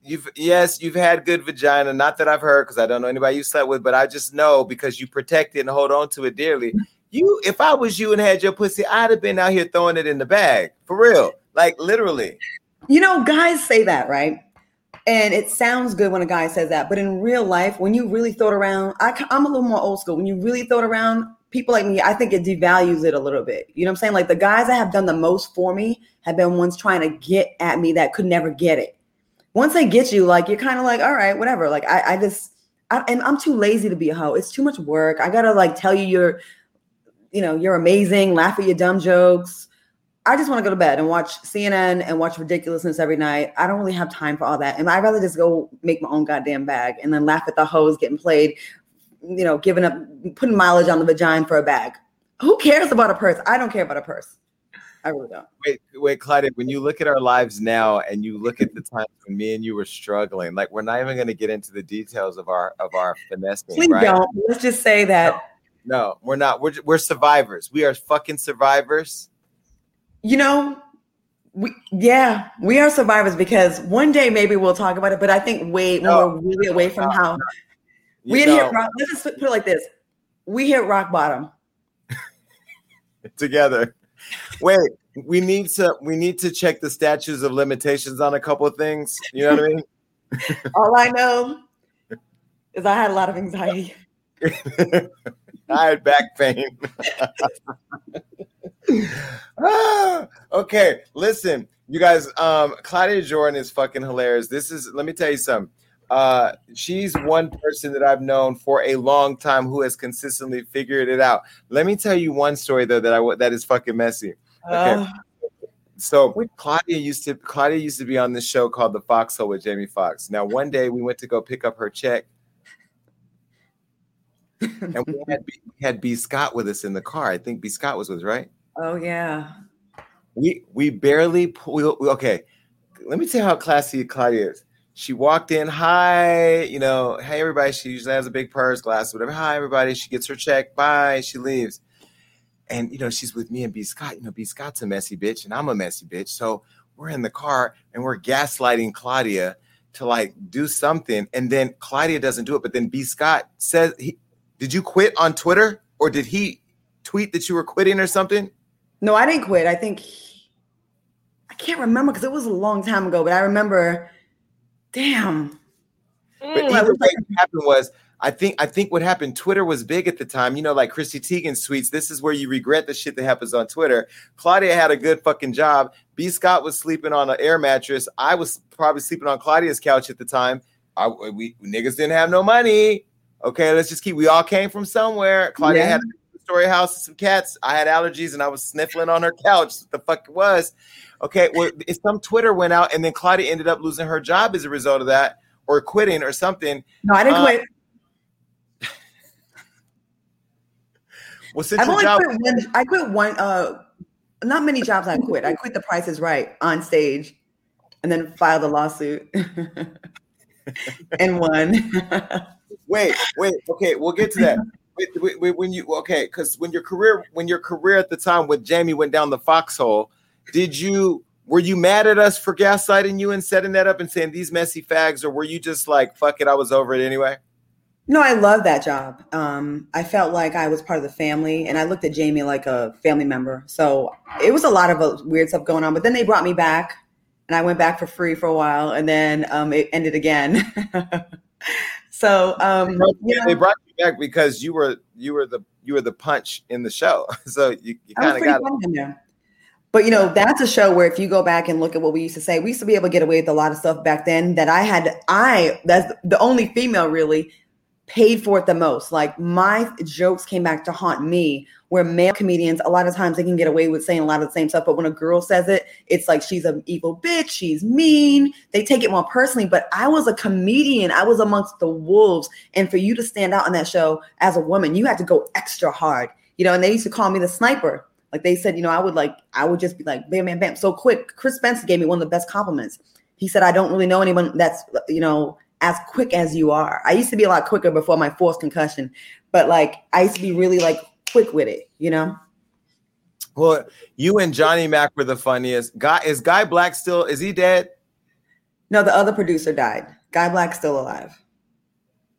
you've yes you've had good vagina. Not that I've heard because I don't know anybody you slept with, but I just know because you protect it and hold on to it dearly. You, if I was you and had your pussy, I'd have been out here throwing it in the bag for real, like literally. You know, guys say that, right? And it sounds good when a guy says that, but in real life, when you really throw it around, I, I'm a little more old school. When you really throw it around, people like me, I think it devalues it a little bit. You know what I'm saying? Like the guys that have done the most for me have been ones trying to get at me that could never get it. Once they get you, like you're kind of like, all right, whatever. Like I, I just, I, and I'm too lazy to be a hoe. It's too much work. I gotta like tell you you're, you know, you're amazing. Laugh at your dumb jokes. I just want to go to bed and watch CNN and watch ridiculousness every night. I don't really have time for all that. And I'd rather just go make my own goddamn bag and then laugh at the hoes getting played, you know, giving up, putting mileage on the vagina for a bag. Who cares about a purse? I don't care about a purse. I really don't. Wait, wait, Clyde, when you look at our lives now and you look at the times when me and you were struggling, like we're not even going to get into the details of our of our finessing, Please right? don't. Let's just say that, No, we're not. We're we're survivors. We are fucking survivors. you know, we yeah, we are survivors because one day maybe we'll talk about it. But I think wait, when No. we're really away from how we know, hit rock. Let's just put it like this: we hit rock bottom. [laughs] together. Wait, we need to we need to check the statutes of limitations on a couple of things. You know what I mean? [laughs] All I know is I had a lot of anxiety. [laughs] I had back pain. [laughs] Ah, okay, listen, you guys. Um, Claudia Jordan is fucking hilarious. This is. Let me tell you something. Uh, she's one person that I've known for a long time who has consistently figured it out. Let me tell you one story though that I that is fucking messy. Okay. Uh, So Claudia used to Claudia used to be on this show called The Foxhole with Jamie Foxx. Now one day we went to go pick up her check, and we had B, we had B Scott with us in the car. I think B Scott was with us, right. oh yeah. We we barely we- okay. Let me tell you how classy Claudia is. She walked in, hi, you know, hey everybody. She usually has a big purse, glass, whatever. Hi everybody. She gets her check, bye. She leaves, and you know she's with me and B Scott. You know, B Scott's a messy bitch, and I'm a messy bitch. So we're in the car and we're gaslighting Claudia to like do something, and then Claudia doesn't do it. But then B Scott says, he, "Did you quit on Twitter, or did he tweet that you were quitting or something?" No, I didn't quit. I think I can't remember because it was a long time ago, but I remember. Damn. But Mm, I either wish way, what happened was I think I think what happened, Twitter was big at the time. You know, like Chrissy Teigen's tweets. This is where you regret the shit that happens on Twitter. Claudia had a good fucking job. B. Scott was sleeping on an air mattress. I was probably sleeping on Claudia's couch at the time. I, we niggas didn't have no money. Okay, let's just keep. We all came from somewhere. Claudia Yeah. had a story house and some cats. I had allergies and I was sniffling on her couch. What the fuck it was? Okay, well, if some Twitter went out and then Claudia ended up losing her job as a result of that, or quitting or something. No, I didn't Uh, quit. [laughs] Well, since I've only job, quit one. I quit one. Uh, not many jobs I quit. I quit The Price Is Right on stage, and then filed a lawsuit [laughs] and won. [laughs] wait, wait, okay, we'll get to that. When you okay, because when your career, when your career at the time with Jamie went down the foxhole, did you were you mad at us for gaslighting you and setting that up and saying these messy fags, or were you just like fuck it, I was over it anyway? no, I love that job. Um, I felt like I was part of the family, and I looked at Jamie like a family member. So it was a lot of uh, weird stuff going on. But then they brought me back, and I went back for free for a while, and then um, it ended again. [laughs] so um, know, They brought back because you were you were the you were the punch in the show, [laughs] so you, you kind of got it. But you know, that's a show where if you go back and look at what we used to say, we used to be able to get away with a lot of stuff back then that I had I that's the only female really paid for it the most. Like my jokes came back to haunt me where male comedians a lot of times they can get away with saying a lot of the same stuff, but when a girl says it, it's like she's an evil bitch, she's mean. They take it more personally, but I was a comedian. I was amongst the wolves and for you to stand out on that show as a woman, you had to go extra hard. You know, and they used to call me the sniper. Like they said, you know, I would like, I would just be like, bam, bam, bam, so quick. Chris Spencer gave me one of the best compliments. He said, I don't really know anyone that's, you know, as quick as you are. I used to be a lot quicker before my fourth concussion, but like I used to be really like quick with it, you know? well. You and Johnny Mac were the funniest. Guy is Guy Black still? Is he dead? No, the other producer died. Guy Black's still alive.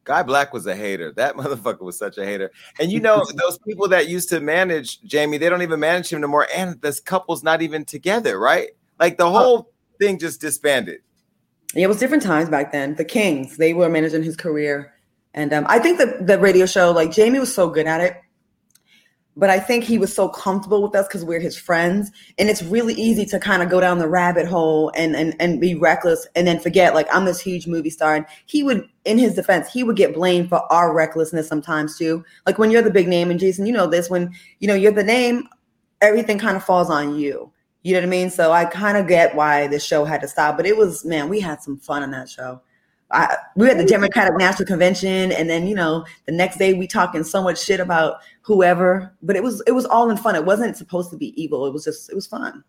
Guy Black was a hater. That [laughs] motherfucker was such a hater. And you know, [laughs] those people that used to manage Jamie, they don't even manage him no more. And this couple's not even together, right? Like the whole thing just disbanded. Yeah, it was different times back then. The Kings, they were managing his career. And um, I think the, the radio show, like Jamie was so good at it. But I think he was so comfortable with us because we're his friends. And it's really easy to kind of go down the rabbit hole and, and, and be reckless and then forget, like, I'm this huge movie star. And he would, in his defense, he would get blamed for our recklessness sometimes too. Like when you're the big name, and Jason, you know this, when, you know, you're the name, everything kind of falls on you. You know what I mean? So I kind of get why the show had to stop, but it was man, we had some fun on that show. I, we at the Democratic National Convention, and then you know the next day we talking so much shit about whoever, but it was it was all in fun. It wasn't supposed to be evil. It was just it was fun.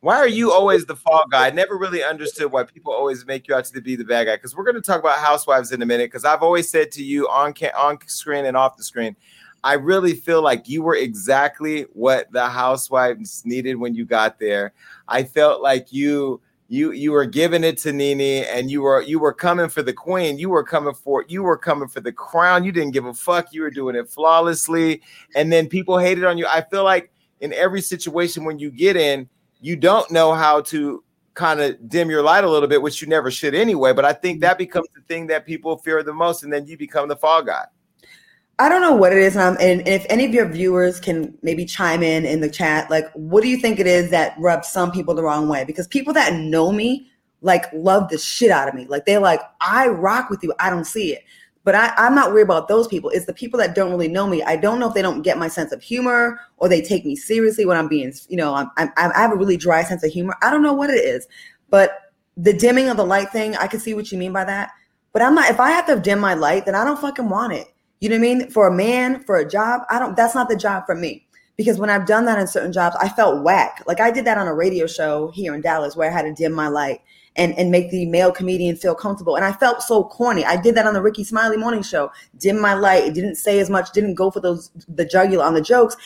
Why are you always the fall guy? I never really understood why people always make you out to be the bad guy. Because we're going to talk about housewives in a minute. Because I've always said to you on ca- on screen and off the screen, I really feel like you were exactly what the housewives needed when you got there. I felt like you you you were giving it to Nene and you were you were coming for the queen. You were coming for you were coming for the crown. You didn't give a fuck. You were doing it flawlessly. And then people hated on you. I feel like in every situation when you get in, you don't know how to kind of dim your light a little bit, which you never should anyway. But I think that becomes the thing that people fear the most, and then you become the fall guy. I don't know what it is, um, and if any of your viewers can maybe chime in in the chat, like, what do you think it is that rubs some people the wrong way? Because people that know me, like, love the shit out of me. Like, they're like, I rock with you. I don't see it. But I, I'm not worried about those people. It's the people that don't really know me. I don't know if they don't get my sense of humor or they take me seriously when I'm being, you know, I'm, I'm, I have a really dry sense of humor. I don't know what it is, but the dimming of the light thing, I can see what you mean by that. But I'm not, if I have to dim my light, then I don't fucking want it. You know what I mean? For a man, for a job, I don't, that's not the job for me. Because when I've done that in certain jobs, I felt whack. Like I did that on a radio show here in Dallas where I had to dim my light and, and make the male comedian feel comfortable. And I felt so corny. I did that on the Rickey Smiley morning show, dim my light. It didn't say as much, didn't go for those, the jugular on the jokes.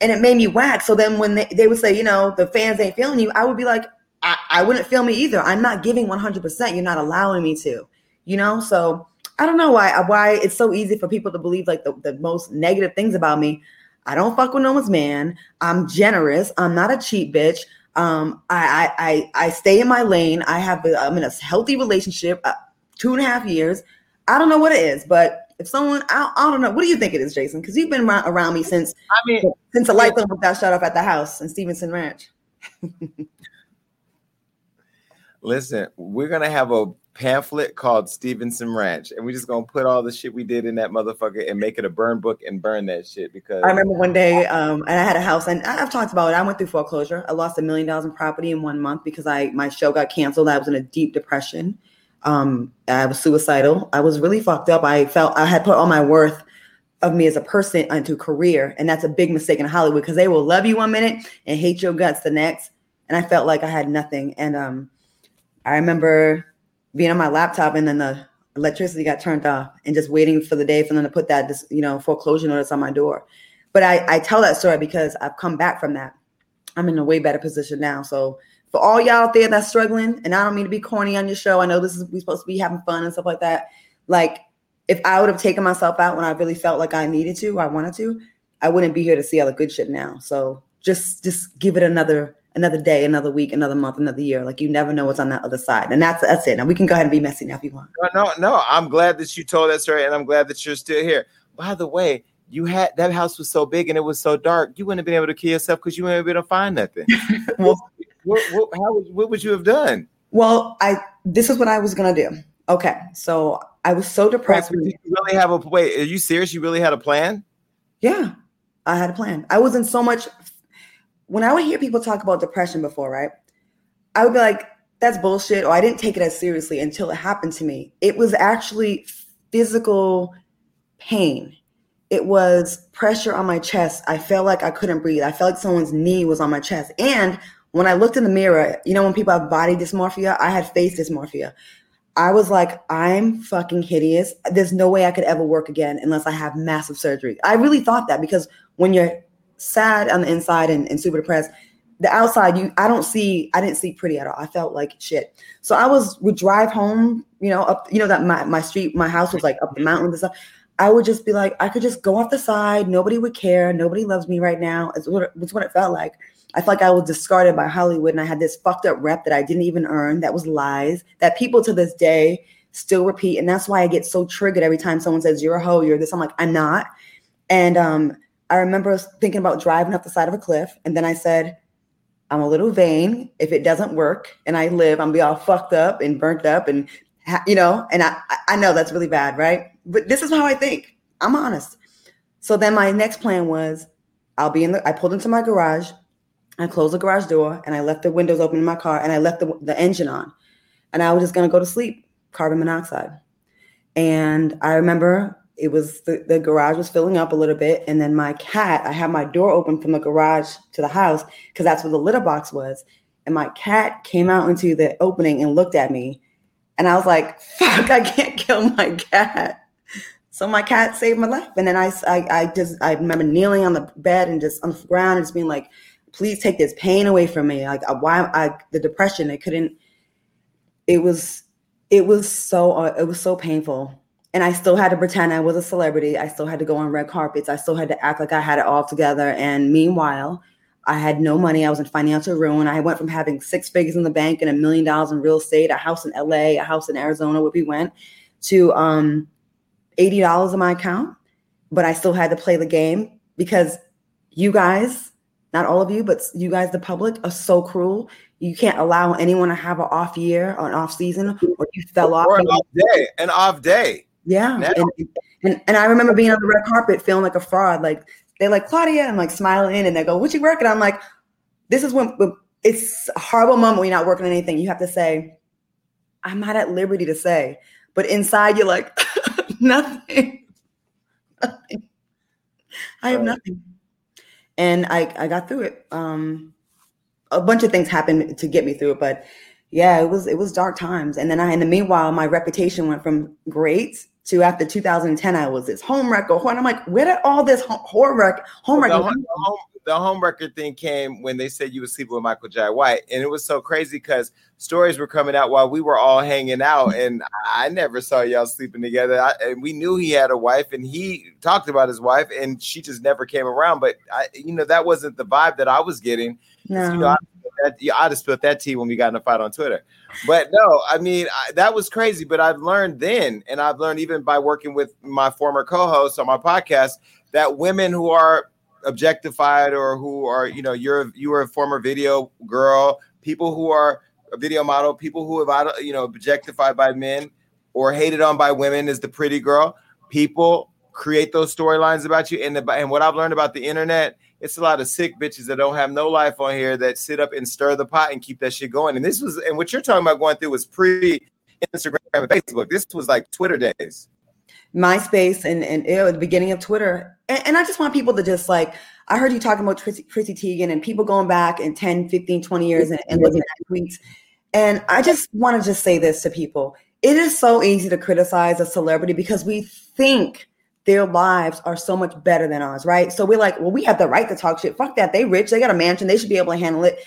And it made me whack. So then when they, they would say, you know, the fans ain't feeling you, I would be like, I, I wouldn't feel me either. I'm not giving 100%. You're not allowing me to, you know? So I don't know why why it's so easy for people to believe like the, the most negative things about me. I don't fuck with no one's man. I'm generous. I'm not a cheap bitch. Um, I, I I I stay in my lane. I have a, I'm in a healthy relationship, uh, two and a half years. I don't know what it is, but If someone, I, I don't know, what do you think it is, Jason? Because you've been around, around me since I mean, since the light bulb got shut off at the house in Stevenson Ranch. [laughs] listen, we're gonna have a pamphlet called Stevenson Ranch, and we're just gonna put all the shit we did in that motherfucker and make it a burn book and burn that shit because I remember one day, um, and I had a house, and I've talked about it. I went through foreclosure. I lost a million dollars in property in one month because I my show got canceled. I was in a deep depression. Um, I was suicidal. I was really fucked up. I felt I had put all my worth of me as a person into career, and that's a big mistake in Hollywood because they will love you one minute and hate your guts the next. And I felt like I had nothing. And um, I remember being on my laptop, and then the electricity got turned off, and just waiting for the day for them to put that, you know, foreclosure notice on my door. But I, I tell that story because I've come back from that. I'm in a way better position now. So for all y'all out there that's struggling, and I don't mean to be corny on your show. I know this is we supposed to be having fun and stuff like that. Like if I would have taken myself out when I really felt like I needed to, I wanted to, I wouldn't be here to see all the good shit now. So just just give it another another day, another week, another month, another year. Like you never know what's on that other side. And that's that's it. Now we can go ahead and be messy now if you want. no, no, no. I'm glad that you told that story, and I'm glad that you're still here. By the way, you had that house was so big and it was so dark, you wouldn't have been able to kill yourself because you wouldn't have been able to find nothing. [laughs] Well, what, what, how would, what would you have done? well, I this is what I was gonna do. Okay, so I was so Wait, depressed. did you really have a wait? Are you serious? You really had a plan? Yeah, I had a plan. I wasn't so much. When I would hear people talk about depression before, right? I would be like, that's bullshit, or I didn't take it as seriously until it happened to me. It was actually physical pain. It was pressure on my chest. I felt like I couldn't breathe. I felt like someone's knee was on my chest. And when I looked in the mirror, you know, when people have body dysmorphia, I had face dysmorphia. I was like, I'm fucking hideous. There's no way I could ever work again unless I have massive surgery. I really thought that because when you're sad on the inside and, and super depressed, the outside, you I don't see, I didn't see pretty at all. I felt like shit. So I was would drive home, you know, up, you know, that my, my street, my house was like up the mountains and stuff. I would just be like, I could just go off the side. Nobody would care. Nobody loves me right now. It's what, it- it's what it felt like. I felt like I was discarded by Hollywood and I had this fucked up rep that I didn't even earn. That was lies that people to this day still repeat. And that's why I get so triggered every time someone says, You're a hoe, you're this. I'm like, I'm not. And um, I remember thinking about driving up the side of a cliff. And then I said, I'm a little vain. If it doesn't work and I live, I'm be all fucked up and burnt up and you know, and I I know that's really bad, right? But this is how I think. I'm honest. So then my next plan was I'll be in the I pulled into my garage, I closed the garage door and I left the windows open in my car and I left the, the engine on. And I was just gonna go to sleep, carbon monoxide. And I remember it was the, the garage was filling up a little bit. And then my cat, I had my door open from the garage to the house because that's where the litter box was. And my cat came out into the opening and looked at me. And I was like, fuck, I can't kill my cat. So my cat saved my life. And then I, I, I just, I remember kneeling on the bed and just on the ground and just being like, please take this pain away from me. Like why I, the depression, it couldn't, it was, it was so, uh, it was so painful. And I still had to pretend I was a celebrity. I still had to go on red carpets. I still had to act like I had it all together. And meanwhile, I had no money. I was in financial ruin. I went from having six figures in the bank and a million dollars in real estate, a house in LA, a house in Arizona, where we went, to um, $80 in my account. But I still had to play the game because you guys, not all of you, but you guys, the public, are so cruel. You can't allow anyone to have an off year or an off season or you fell off. Or an off day, an off day. Yeah. And, and and I remember being on the red carpet feeling like a fraud. Like they're like, Claudia, I'm like smiling and they go, What you working? And I'm like, this is when, when it's a horrible moment when you're not working on anything. You have to say, I'm not at liberty to say. But inside you're like, [laughs] nothing. nothing. [laughs] I have nothing. And I, I got through it. Um a bunch of things happened to get me through it, but yeah, it was it was dark times. And then I in the meanwhile, my reputation went from great to after 2010, I was this home wrecker. And I'm like, where did all this ho- horror wreck, home the, wrecking? home, the, home, the home record thing came when they said you were sleeping with Michael Jai White, and it was so crazy because stories were coming out while we were all hanging out, [laughs] and I never saw y'all sleeping together. I, and we knew he had a wife, and he talked about his wife, and she just never came around. But I, you know, that wasn't the vibe that I was getting. No. You know, I I'd have spilled that tea when we got in a fight on Twitter. But no, I mean I, that was crazy. But I've learned then, and I've learned even by working with my former co-hosts on my podcast that women who are objectified or who are you know you're you were a former video girl, people who are a video model, people who have you know objectified by men or hated on by women is the pretty girl. People create those storylines about you. And the, and what I've learned about the internet, it's a lot of sick bitches that don't have no life on here that sit up and stir the pot and keep that shit going. And this was and what you're talking about going through was pre Instagram and Facebook. This was like Twitter days. MySpace and and you know, the beginning of Twitter. And, and, I just want people to just like I heard you talking about Chrissy, Chrissy Teigen and people going back in 10, 15, 20 years and, and looking at tweets. And I just want to just say this to people it is so easy to criticize a celebrity because we think their lives are so much better than ours, right? So we're like, well, we have the right to talk shit. Fuck that. They rich. They got a mansion. They should be able to handle it.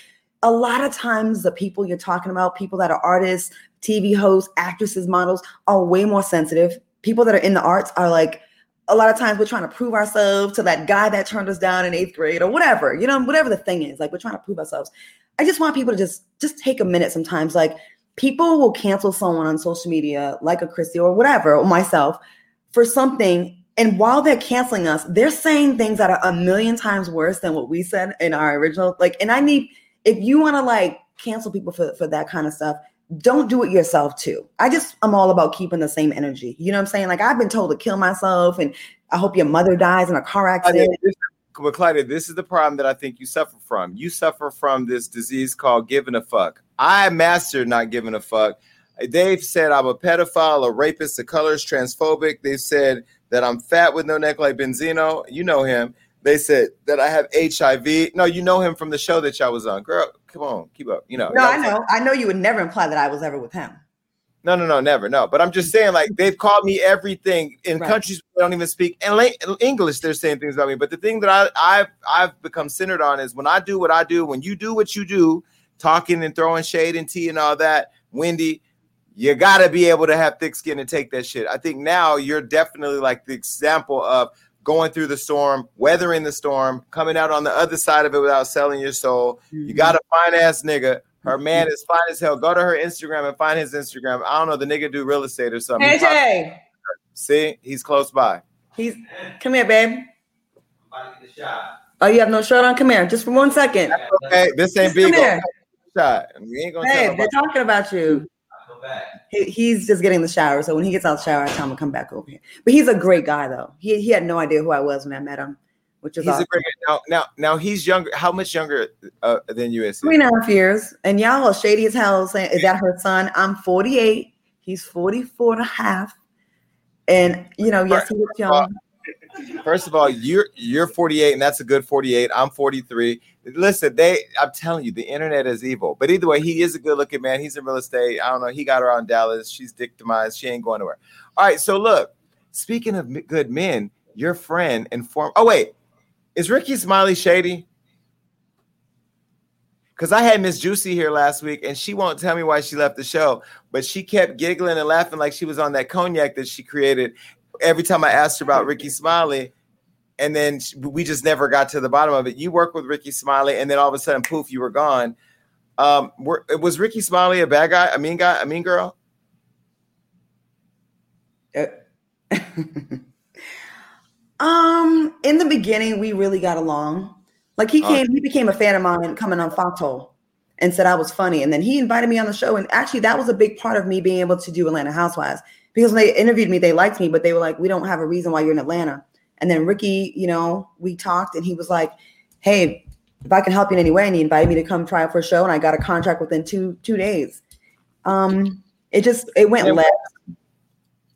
A lot of times, the people you're talking about, people that are artists, TV hosts, actresses, models, are way more sensitive. People that are in the arts are like, a lot of times we're trying to prove ourselves to that guy that turned us down in eighth grade or whatever, you know, whatever the thing is. Like we're trying to prove ourselves. I just want people to just just take a minute sometimes. Like people will cancel someone on social media, like a Chrissy or whatever, or myself, for something. And while they're canceling us, they're saying things that are a million times worse than what we said in our original. Like, and I need, if you want to like cancel people for, for that kind of stuff, don't do it yourself too. I just, I'm all about keeping the same energy. You know what I'm saying? Like, I've been told to kill myself and I hope your mother dies in a car accident. But Clyde, this is the problem that I think you suffer from. You suffer from this disease called giving a fuck. I mastered not giving a fuck. They've said I'm a pedophile, a rapist, a colorist, transphobic. They've said that I'm fat with no neck like Benzino. You know him. They said that I have HIV. No, you know him from the show that y'all was on. Girl, come on, keep up. You know. No, I know. I know you would never imply that I was ever with him. No, no, no, never. No, but I'm just saying, like they've called me everything in right. countries that don't even speak English. They're saying things about me. But the thing that I, I've I've become centered on is when I do what I do, when you do what you do, talking and throwing shade and tea and all that, Wendy, you gotta be able to have thick skin and take that shit. I think now you're definitely like the example of going through the storm, weathering the storm, coming out on the other side of it without selling your soul. Mm-hmm. You got a fine ass nigga her man is fine as hell. Go to her Instagram and find his Instagram. I don't know. The nigga do real estate or something. Hey, Jay. See, he's close by. He's come here, babe. Oh, you have no shirt on? Come here, just for one second. okay, this ain't big. Shot. We ain't gonna hey, they're talking about you. He, he's just getting the shower. So when he gets out of the shower, I tell him to come back over here. But he's a great guy, though. He, he had no idea who I was when I met him which is he's awesome. a great now. Now, now he's younger. How much younger uh, than you is? Three and a half years. And y'all are shady as hell saying, "Is that her son?" I'm 48. He's 44 and a half. And you know, yes, he looks young. First of all, you're you're 48, and that's a good 48. I'm 43. Listen, they I'm telling you, the internet is evil. But either way, he is a good looking man. He's in real estate. I don't know. He got her on Dallas. She's victimized. She ain't going nowhere. All right. So look, speaking of good men, your friend and form. Oh wait, is Rickey Smiley shady? Because I had Miss Juicy here last week and she won't tell me why she left the show, but she kept giggling and laughing like she was on that cognac that she created every time I asked her about Rickey Smiley. And then we just never got to the bottom of it. You work with Rickey Smiley, and then all of a sudden, poof, you were gone. Um, were, was Rickey Smiley a bad guy, a mean guy, a mean girl? Uh, [laughs] Um, in the beginning, we really got along. Like he came, he became a fan of mine coming on Foxhole and said I was funny. And then he invited me on the show. And actually, that was a big part of me being able to do Atlanta Housewives because when they interviewed me, they liked me, but they were like, we don't have a reason why you're in Atlanta. And then Rickey, you know, we talked and he was like, hey, if I can help you in any way, and he invited me to come try out for a show, and I got a contract within two two days. Um, it just it went left.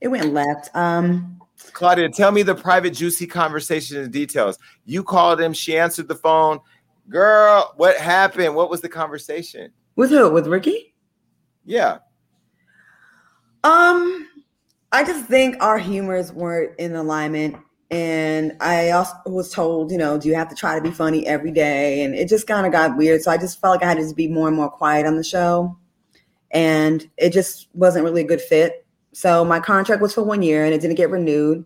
It went left. Um, Claudia, tell me the private juicy conversation and details. You called him, she answered the phone. Girl, what happened? What was the conversation? With who? With Rickey? Yeah. Um, I just think our humors weren't in alignment. And I also was told, you know, do you have to try to be funny every day? And it just kind of got weird. So I just felt like I had to be more and more quiet on the show. And it just wasn't really a good fit. So my contract was for one year and it didn't get renewed.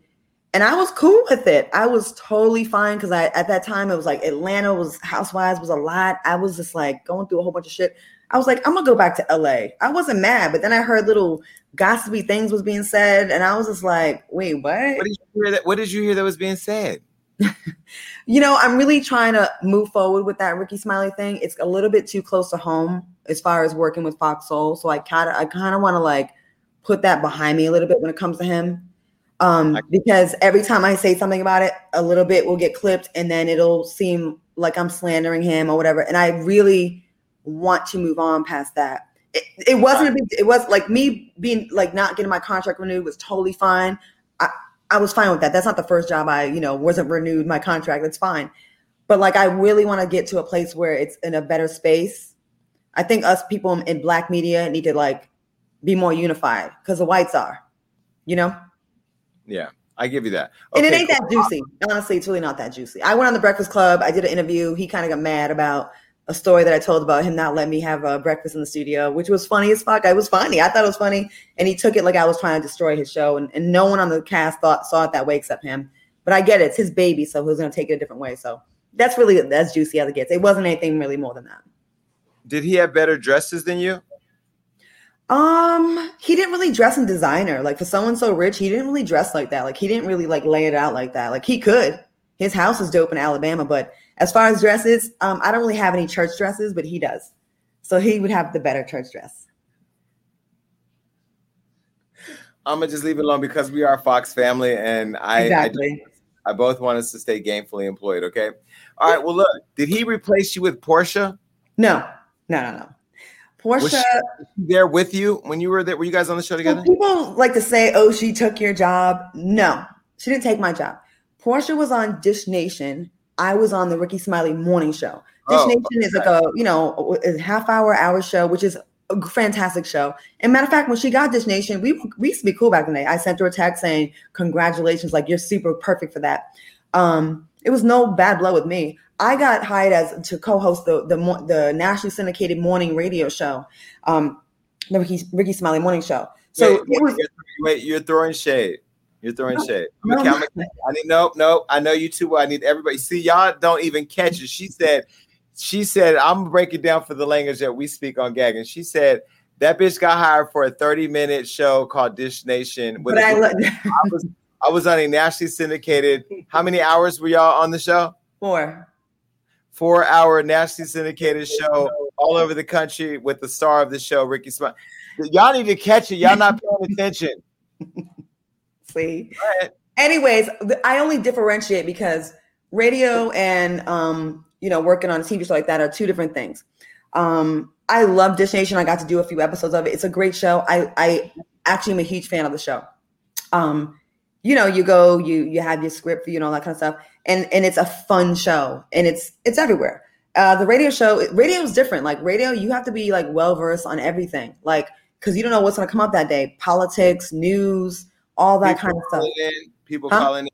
And I was cool with it. I was totally fine because I at that time it was like Atlanta was Housewives was a lot. I was just like going through a whole bunch of shit. I was like, I'm gonna go back to LA. I wasn't mad, but then I heard little gossipy things was being said, and I was just like, wait, what? What did you hear that? What did you hear that was being said? [laughs] you know, I'm really trying to move forward with that Rickey Smiley thing. It's a little bit too close to home as far as working with Fox Soul. So I kind of I kind of want to like put that behind me a little bit when it comes to him. Um, because every time I say something about it, a little bit will get clipped and then it'll seem like I'm slandering him or whatever. And I really want to move on past that. It, it wasn't a big it was like me being like not getting my contract renewed was totally fine. I, I was fine with that. That's not the first job I, you know, wasn't renewed my contract. That's fine. But like I really want to get to a place where it's in a better space. I think us people in black media need to like be more unified because the whites are, you know? Yeah, I give you that. and it Okay, ain't that juicy. Honestly, it's really not that juicy. I went on the Breakfast Club. I did an interview. He kind of got mad about a story that I told about him not letting me have a breakfast in the studio, which was funny as fuck. I was funny. I thought it was funny, and he took it like I was trying to destroy his show. And, and no one on the cast thought saw it that way except him. But I get it. It's his baby, so he's going to take it a different way. So that's really that's juicy as it gets. It wasn't anything really more than that. Did he have better dresses than you? Um, he didn't really dress in designer. Like for someone so rich, he didn't really dress like that. Like he didn't really like lay it out like that. Like he could. His house is dope in Alabama, but as far as dresses, um, I don't really have any church dresses, but he does. So he would have the better church dress. I'm gonna just leave it alone because we are Fox family, and I, Exactly. I, I both want us to stay gainfully employed. Okay. All right. Well, look, did he replace you with Porsha? No, no, no, no. Porsha. there with you when you were there? Were you guys on the show together? People like to say, "Oh, she took your job." No, she didn't take my job. Porsha was on Dish Nation. I was on the Rickey Smiley Morning Show. Dish Oh, Nation is like a you know a half hour hour show, which is a fantastic show. And matter of fact, when she got Dish Nation, we we used to be cool back in the day. I sent her a text saying, "Congratulations! Like you're super perfect for that." Um, it was no bad blood with me. I got hired as to co-host the the, the nationally syndicated morning radio show, um, the Rickey, Rickey Smiley Morning Show. So wait, it was wait, you're throwing shade. You're throwing No, shade. no, Okay, no. I need nope, nope. I know you too well. I need everybody. See, y'all don't even catch it. She said, she said, I'm gonna break it down for the language that we speak on gag. And she said that bitch got hired for a 30 minute show called Dish Nation. With but I a- let [laughs] I was I was on a nationally syndicated. How many hours were y'all on the show? four. Four hour nationally syndicated show all over the country with the star of the show, Rickey Smiley. Y'all need to catch it. Y'all not paying attention. [laughs] See. Anyways, I only differentiate because radio and um, you know, working on a TV show like that are two different things. Um, I love Dish Nation. I got to do a few episodes of it. It's a great show. I I actually am a huge fan of the show. Um, you know, you go, you you have your script, you know, that kind of stuff, and and it's a fun show, and it's it's everywhere. Uh, the radio show, radio is different. Like radio, you have to be like well versed on everything, like because you don't know what's going to come up that day, politics, news, all that kind of stuff. in, people Huh? calling in,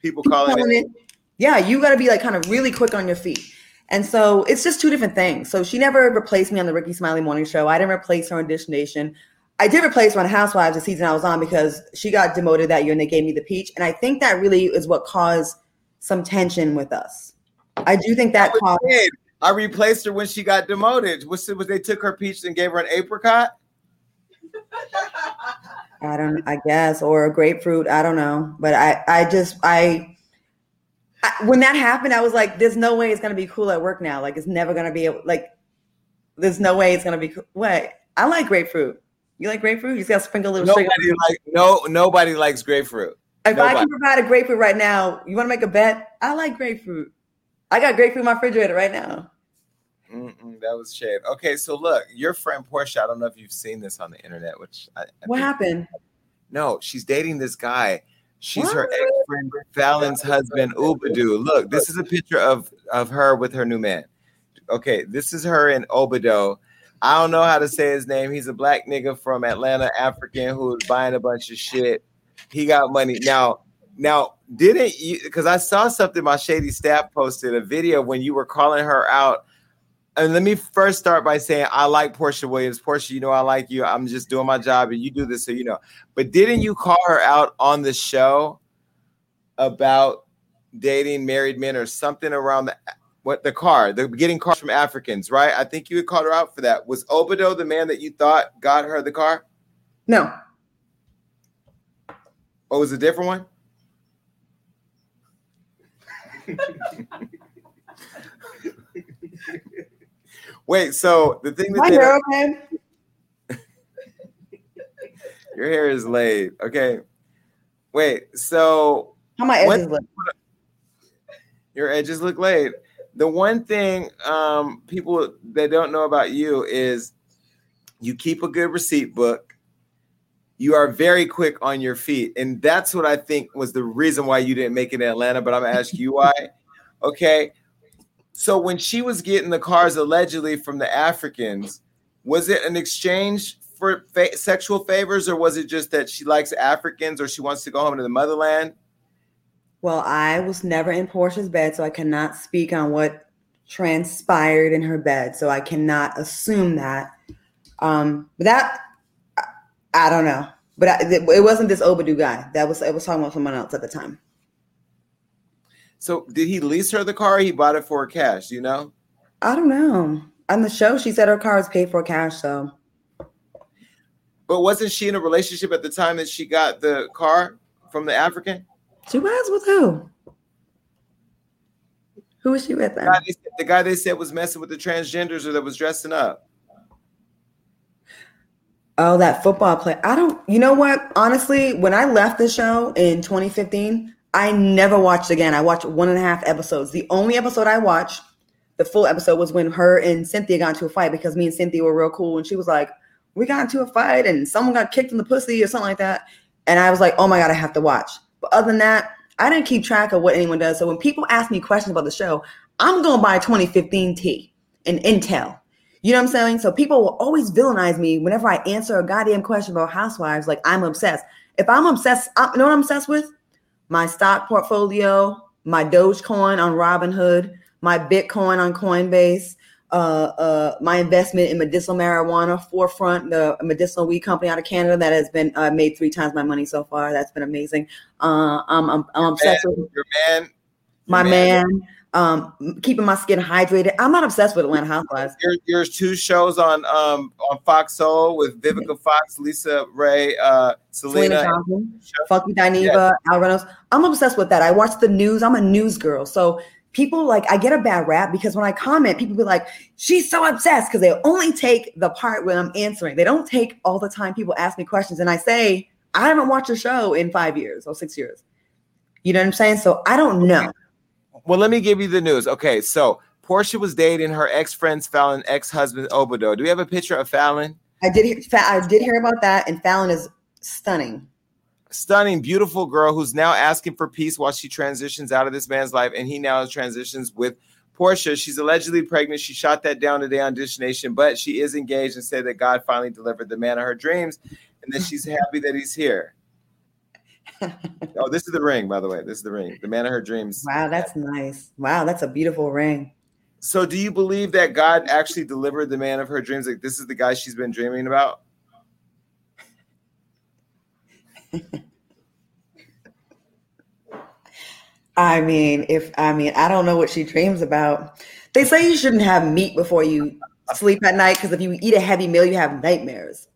people People calling calling in. in. Yeah, you got to be like kind of really quick on your feet. And so it's just two different things. So she never replaced me on the Rickey Smiley Morning Show. I didn't replace her on Dish Nation. I did replace her on Housewives the season I was on because she got demoted that year and they gave me the peach. And I think that really is what caused some tension with us. I do think that I caused. I replaced her when she got demoted. It? Was they took her peach and gave her an apricot? I don't. I guess or a grapefruit. I don't know. But I. I just. I. I when that happened, I was like, "There's no way it's gonna be cool at work now. Like, it's never gonna be. Like, there's no way it's gonna be. cool. Wait, I like grapefruit. You like grapefruit? You just gotta sprinkle a little sugar. Nobody like no. Nobody likes grapefruit. If I can provide a grapefruit right now, you want to make a bet? I like grapefruit. I got grapefruit in my refrigerator right now. Mm-mm, that was shade. Okay, so look, your friend Porsha. I don't know if you've seen this on the internet. Which I, I What happened? No, she's dating this guy. She's her ex friend Falynn's husband, Ubadu. Look, this is a picture of of her with her new man. Okay, this is her in Obado. I don't know how to say his name. He's a black nigga from Atlanta, African, who's buying a bunch of shit. He got money now. Now, didn't you? Because I saw something my shady staff posted a video when you were calling her out. And let me first start by saying I like Porsha Williams. Porsha, you know I like you. I'm just doing my job, and you do this, so you know. But didn't you call her out on the show about dating married men or something around the what the car, the getting cars from Africans, right? I think you had called her out for that. Was Obodo the man that you thought got her the car? No, Or was a different one? [laughs] Wait, so the thing that my hair okay. your hair is laid. Okay. Wait, so How my edges look? your edges look laid. The one thing um, people that don't know about you is you keep a good receipt book. You are very quick on your feet, and that's what I think was the reason why you didn't make it in Atlanta. But I'm gonna ask you why. [laughs] Okay, so when she was getting the cars allegedly from the Africans, was it an exchange for fa- sexual favors, or was it just that she likes Africans, or she wants to go home to the motherland? Well, I was never in Porsha's bed, so I cannot speak on what transpired in her bed. So I cannot assume that. Um, but that I, I don't know. But I, it, it wasn't this Obadu guy. That was it was talking about someone else at the time. So did he lease her the car? Or he bought it for cash. You know. I don't know. On the show, she said her car was paid for cash. So But wasn't she in a relationship at the time that she got the car from the African? She was with who? Who was she with The guy, they, the guy they said was messing with the transgenders or that was dressing up. Oh, that football play. I don't, you know what? Honestly, when I left the show in 2015, I never watched again. I watched one and a half episodes. The only episode I watched, the full episode, was when her and Cynthia got into a fight because me and Cynthia were real cool. And she was like, We got into a fight and someone got kicked in the pussy or something like that. And I was like, Oh my God, I have to watch. But other than that, I didn't keep track of what anyone does. So when people ask me questions about the show, I'm going to buy 2015 T and Intel. You know what I'm saying? So people will always villainize me whenever I answer a goddamn question about housewives. Like I'm obsessed. If I'm obsessed, I, you know what I'm obsessed with? My stock portfolio, my Dogecoin on Robinhood, my Bitcoin on Coinbase, uh, uh, my investment in medicinal marijuana, Forefront, the medicinal weed company out of Canada that has been uh, made three times my money so far. That's been amazing. Uh, I'm, I'm, I'm obsessed with Your man, my man. man, um, keeping my skin hydrated. I'm not obsessed with Atlanta Housewives. your, your two shows on um on Fox Soul with Vivica Fox, LisaRaye, uh, Syleena Syleena. Johnson, Funky Dineva, Al Reynolds. I'm obsessed with that. I watch the news. I'm a news girl. So people like I get a bad rap because when I comment, people be like, she's so obsessed because they only take the part when I'm answering. They don't take all the time people ask me questions. And I say, I haven't watched a show in five years or six years. You know what I'm saying? So I don't know. Well, let me give you the news. Okay, so Porsha was dating her ex friend's Falynn ex husband Obodo. Do we have a picture of Falynn? I did hear, I did hear about that, and Falynn is stunning. Stunning, beautiful girl who's now asking for peace while she transitions out of this man's life, and he now transitions with Porsha. She's allegedly pregnant. She shot that down today on Dish Nation, but she is engaged and said that God finally delivered the man of her dreams, and that she's happy that he's here. [laughs] oh, this is the ring, by the way. This is the ring. The man of her dreams. Wow, that's nice. Wow, that's a beautiful ring. So, do you believe that God actually delivered the man of her dreams? Like this is the guy she's been dreaming about? I mean, if I mean, I don't know what she dreams about. They say you shouldn't have meat before you sleep at night because if you eat a heavy meal, you have nightmares.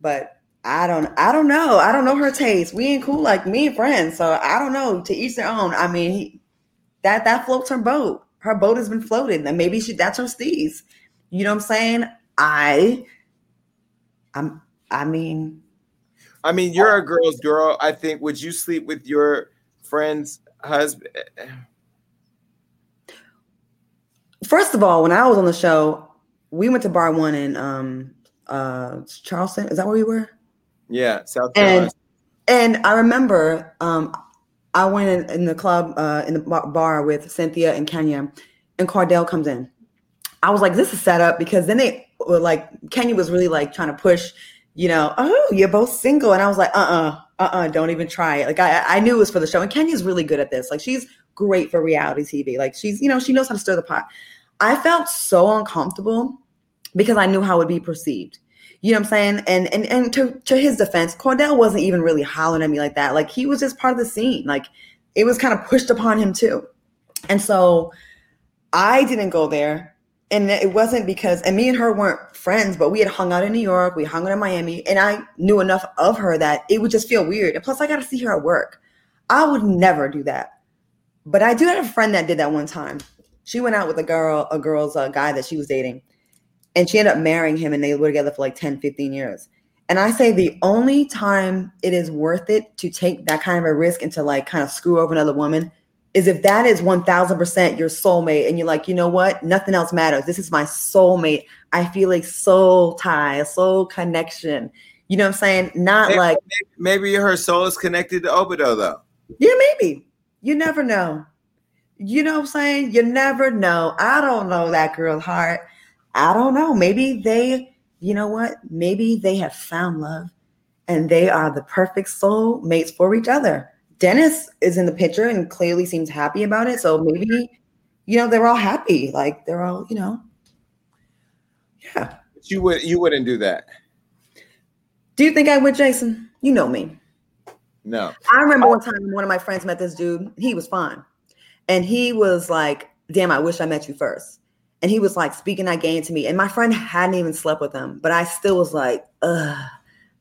But I don't, I don't know. I don't know her taste. We ain't cool like me and friends, so I don't know. To each their own. I mean, he, that that floats her boat. Her boat has been floated, and maybe she that's her steez. You know what I'm saying? I, I'm. I mean, I mean, you're a girl's girl. I think. Would you sleep with your friend's husband? First of all, when I was on the show, we went to Bar One in um uh Charleston. Is that where we were? Yeah, South Carolina. And and I remember um I went in, in the club uh in the bar, bar with Cynthia and Kenya, and Kordell comes in. I was like, this is set up because then they were like Kenya was really like trying to push, you know, oh, you're both single. And I was like, uh-uh, uh-uh, don't even try it. Like I I knew it was for the show. And Kenya's really good at this. Like she's great for reality TV. Like she's, you know, she knows how to stir the pot. I felt so uncomfortable because I knew how it would be perceived. You know what I'm saying? And and and to, to his defense, Kordell wasn't even really hollering at me like that. Like he was just part of the scene. Like it was kind of pushed upon him too. And so I didn't go there. And it wasn't because, and me and her weren't friends, but we had hung out in New York, we hung out in Miami, and I knew enough of her that it would just feel weird. And plus, I got to see her at work. I would never do that. But I do have a friend that did that one time. She went out with a girl, a girl's a guy that she was dating, and she ended up marrying him, and they were together for like 10, 15 years. And I say the only time it is worth it to take that kind of a risk and to like kind of screw over another woman is if that is 1000% your soulmate and you're like, you know what? Nothing else matters. This is my soulmate. I feel a soul tie, a soul connection. You know what I'm saying? Not Maybe- like, Maybe her soul is connected to Obito though. yeah, maybe. You never know. You know what I'm saying? You never know. I don't know that girl's heart. I don't know. Maybe they, you know what? Maybe they have found love and they are the perfect soul mates for each other. Dennis is in the picture and clearly seems happy about it. So maybe, you know, they're all happy. Like they're all, you know. Yeah. You would you wouldn't do that. Do you think I would, Jason? You know me. No. I remember one time one of my friends met this dude. He was fine. And he was like, damn, I wish I met you first. And he was like speaking that game to me. And my friend hadn't even slept with him, but I still was like, ugh,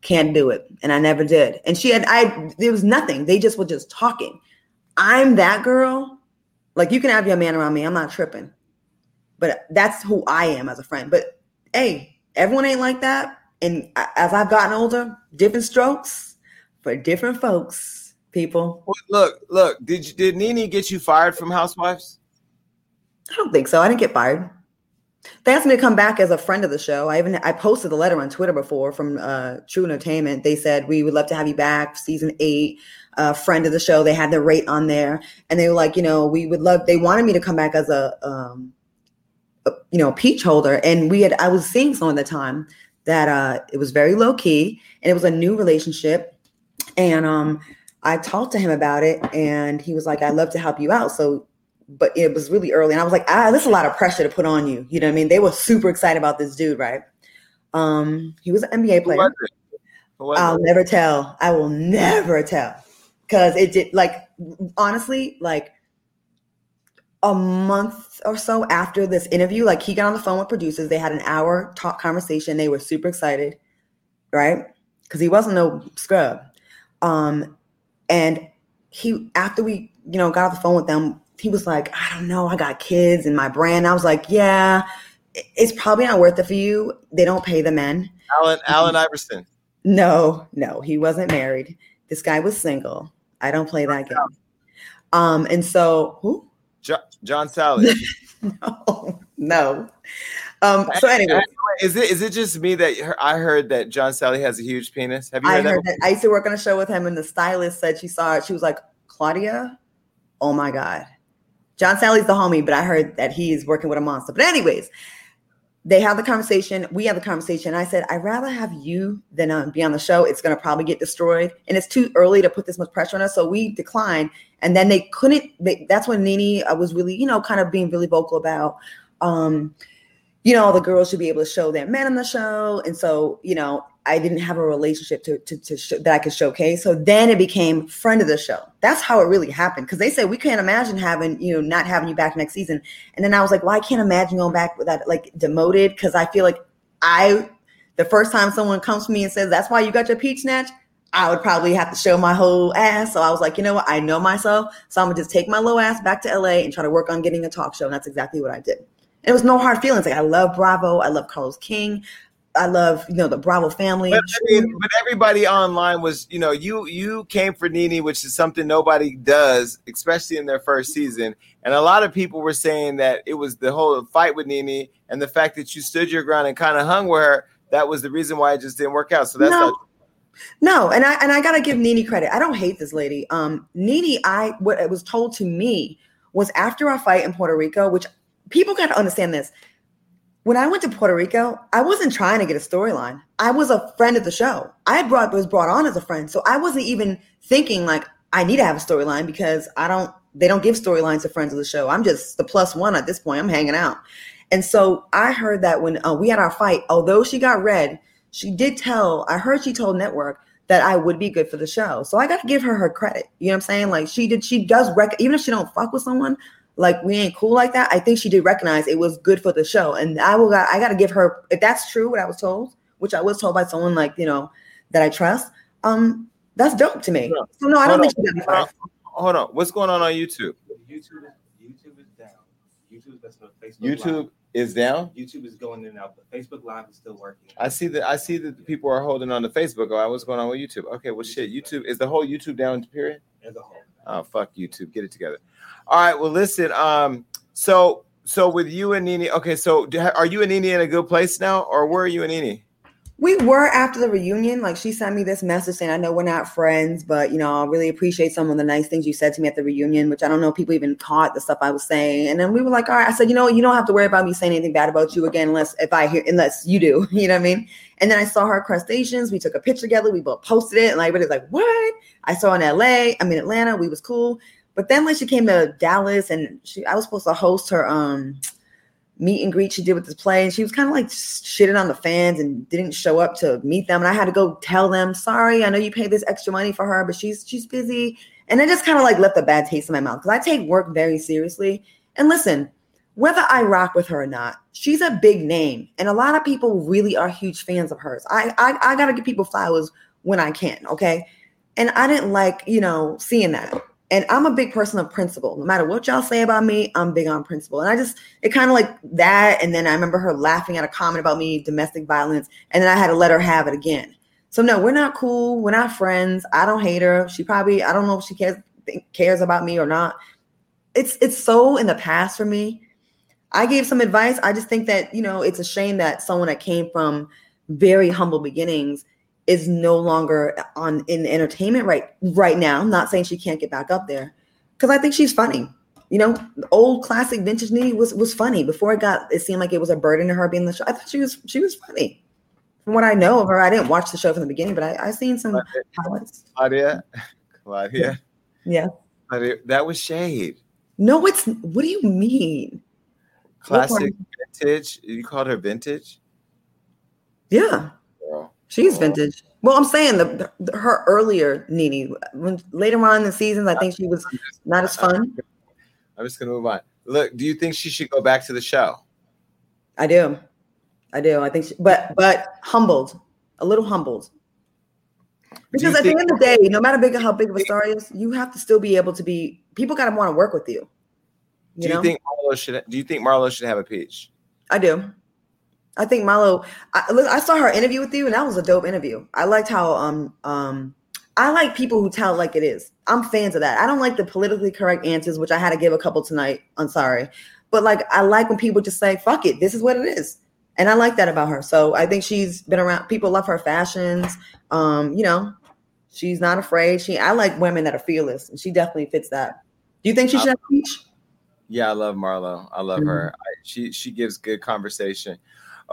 can't do it. And I never did. And she had, I, there was nothing. They just were just talking. I'm that girl. Like you can have your man around me. I'm not tripping. But that's who I am as a friend. But hey, everyone ain't like that. And as I've gotten older, different strokes for different folks, people. Look, look. Did you, did Nene get you fired from Housewives? I don't think so. I didn't get fired. They asked me to come back as a friend of the show. I even I posted a letter on Twitter before from uh, True Entertainment. They said we would love to have you back, season eight, uh, friend of the show. They had the rate on there, and they were like, you know, we would love. They wanted me to come back as a, um, a you know, peach holder, and we had. I was seeing someone at the time that uh, it was very low key, and it was a new relationship, and um, I talked to him about it, and he was like, "I'd love to help you out." So but it was really early and i was like ah there's a lot of pressure to put on you. You know what i mean? They were super excited about this dude right? Um he was an nba player? I'll it? never tell. I will never tell. Because it did like honestly like a month or so after this interview like he got on the phone with producers. They had an hour talk conversation. They were super excited right? Because he wasn't no scrub. Um and he after we you know got off the phone with them he was like i don't know i got kids and my brand i was like yeah it's probably not worth it for you they don't pay the men Allen Allen Iverson. no, no, he wasn't married. This guy was single. I don't play that game. Um, and so who? Jo- John Salley. [laughs] No, no. Um, so anyway, Is it is it just me that I heard that John Salley has a huge penis? Have you heard I that? heard that I used to work on a show with him, and the stylist said she saw it. She was like, Claudia, oh my God. John Salley's the homie, but I heard that he's working with a monster. But anyways, they have the conversation. We have the conversation. I said, I'd rather have you than um, be on the show. It's going to probably get destroyed. And it's too early to put this much pressure on us. So we declined. And then they couldn't, they, that's when Nene uh, was really, you know, kind of being really vocal about, um, you know, the girls should be able to show their men on the show. And so, you know, I didn't have a relationship to, to, to show, that I could showcase. So then it became friend of the show. That's how it really happened. Cause they said, we can't imagine having, you know, not having you back next season. And then I was like, well, I can't imagine going back with that, like demoted. Cause I feel like I, the first time someone comes to me and says, that's why you got your peach snatch, I would probably have to show my whole ass. So I was like, you know what? I know myself. So I'm gonna just take my low ass back to LA and try to work on getting a talk show. And that's exactly what I did. It was no hard feelings. Like I love Bravo. I love Carlos King. I love, you know, the Bravo family. But, I mean, but everybody online was, you know, you you came for Nene, which is something nobody does, especially in their first season. And a lot of people were saying that it was the whole fight with Nene and the fact that you stood your ground and kind of hung with her. That was the reason why it just didn't work out. So that's No. No, and I and I gotta give Nene credit. I don't hate this lady. Um, Nene, I what it was told to me was after our fight in Puerto Rico, which people got to understand this. When I went to Puerto Rico, I wasn't trying to get a storyline. I was a friend of the show. I brought was brought on as a friend, so I wasn't even thinking like I need to have a storyline because I don't. They don't give storylines to friends of the show. I'm just the plus one at this point. I'm hanging out, and so I heard that when uh, we had our fight, although she got red, she did tell. I heard she told Network that I would be good for the show. So I got to give her her credit. You know what I'm saying? Like she did, she does rec- even if she don't fuck with someone, like we ain't cool like that. I think she did recognize it was good for the show, and I will. I got to give her if that's true. What I was told, which I was told by someone like you know that I trust. Um, that's dope to me. So no, I don't Hold think she got me fired. Hold on. What's going on on YouTube? YouTube is YouTube is down. YouTube that's not Facebook. YouTube Live. is down. YouTube is going in and out, but Facebook Live is still working. I see that. I see that the people are holding on to Facebook. Oh, what's going on with YouTube? Okay, well, shit. YouTube is the whole YouTube down. Period. as a whole. Oh, fuck YouTube. Get it together. All right. Well, listen. Um. So, so with you and Nene. Okay. So, are you and Nene in a good place now, or where are you and Nene? We were after the reunion. Like she sent me this message saying, I know we're not friends, but you know, I really appreciate some of the nice things you said to me at the reunion, which I don't know people even caught the stuff I was saying. And then we were like, all right, I said, you know, you don't have to worry about me saying anything bad about you again, unless if I hear unless you do. [laughs] You know what I mean? And then I saw her crustaceans. We took a picture together, we both posted it, and everybody's like, What? I saw in LA, I mean Atlanta, we was cool. But then like she came to Dallas and she I was supposed to host her um meet and greet she did with this play, and she was kind of like shitting on the fans and didn't show up to meet them. And I had to go tell them, sorry, I know you paid this extra money for her, but she's she's busy. And it just kind of like left a bad taste in my mouth because I take work very seriously. And listen, whether I rock with her or not, she's a big name, and a lot of people really are huge fans of hers. I I, I gotta give people flowers when I can, okay? And I didn't like, you know, seeing that. And I'm a big person of principle. No matter what y'all say about me, I'm big on principle. And I just, it kind of like that. And then I remember her laughing at a comment about me, domestic violence. And then I had to let her have it again. So no, we're not cool. We're not friends. I don't hate her. She probably, I don't know if she cares cares about me or not. It's it's so in the past for me. I gave some advice. I just think that, you know, it's a shame that someone that came from very humble beginnings is no longer on in entertainment right right now. I'm not saying she can't get back up there because I think she's funny. You know, old classic vintage Nene was was funny before it got. It seemed like it was a burden to her being the show. I thought she was she was funny. From what I know of her, I didn't watch the show from the beginning, but I I seen some highlights. Claudia, Claudia, Yeah. Claudia, that was shade. No, it's what do you mean? Classic vintage. You called her vintage. Yeah. She's oh. vintage. Well, I'm saying the, the- her earlier Nene, when later on in the seasons, I think she was not as fun. I'm just gonna move on. Look, do you think she should go back to the show? I do, I do. I think, she, but but humbled, a little humbled. Because at think- the end of the day, no matter big how big of a star is, you have to still be able to be. People got to want to work with you. Do You you know, think Marlo should? Do you think Marlo should have a peach? I do. I think Marlo. I, I saw her interview with you, and that was a dope interview. I liked how um um I like people who tell like it is. I'm fans of that. I don't like the politically correct answers, which I had to give a couple tonight. I'm sorry, but like I like when people just say "fuck it," this is what it is, and I like that about her. So I think she's been around. People love her fashions. Um, you know, she's not afraid. She I like women that are fearless, and she definitely fits that. Do you think she should have a peach? Yeah, I love Marlo. I love Mhm. her. I, she she gives good conversation.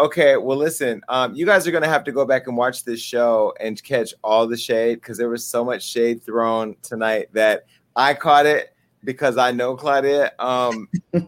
Okay, well, listen, um, you guys are gonna have to go back and watch this show and catch all the shade because there was so much shade thrown tonight that I caught it because I know Claudia. Um, [laughs] all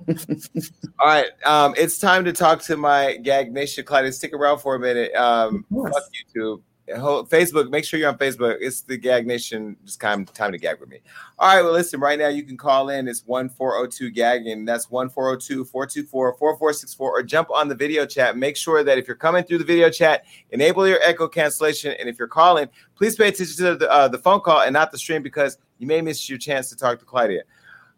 right, um, it's time to talk to my Gag Nation. Claudia, stick around for a minute. Um, fuck YouTube. Facebook, make sure you're on Facebook. It's the Gag Nation. Just time, time to gag with me. All right, well, listen, right now you can call in. It's 1402 GAG, and that's 1402 424 4464, or jump on the video chat. Make sure that if you're coming through the video chat, enable your echo cancellation. And if you're calling, please pay attention to the, uh, the phone call and not the stream because you may miss your chance to talk to Claudia.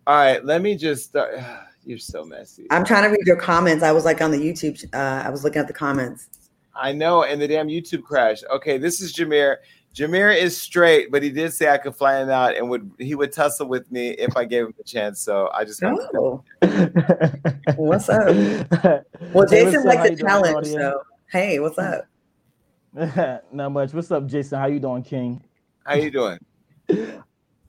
All right, let me just start. [sighs] You're so messy. I'm trying to read your comments. I was like on the YouTube. Uh, I was looking at the comments. I know, and the damn YouTube crash. Okay, this is Jameer. Jameer is straight, but he did say I could fly him out and would he would tussle with me if I gave him a chance. So I just got Oh, [laughs] what's up? [laughs] Well, Hey, what's Jason up? liked How the you doing, challenge. So hey, what's up? [laughs] Not much. What's up, Jason? How you doing, King? How you doing?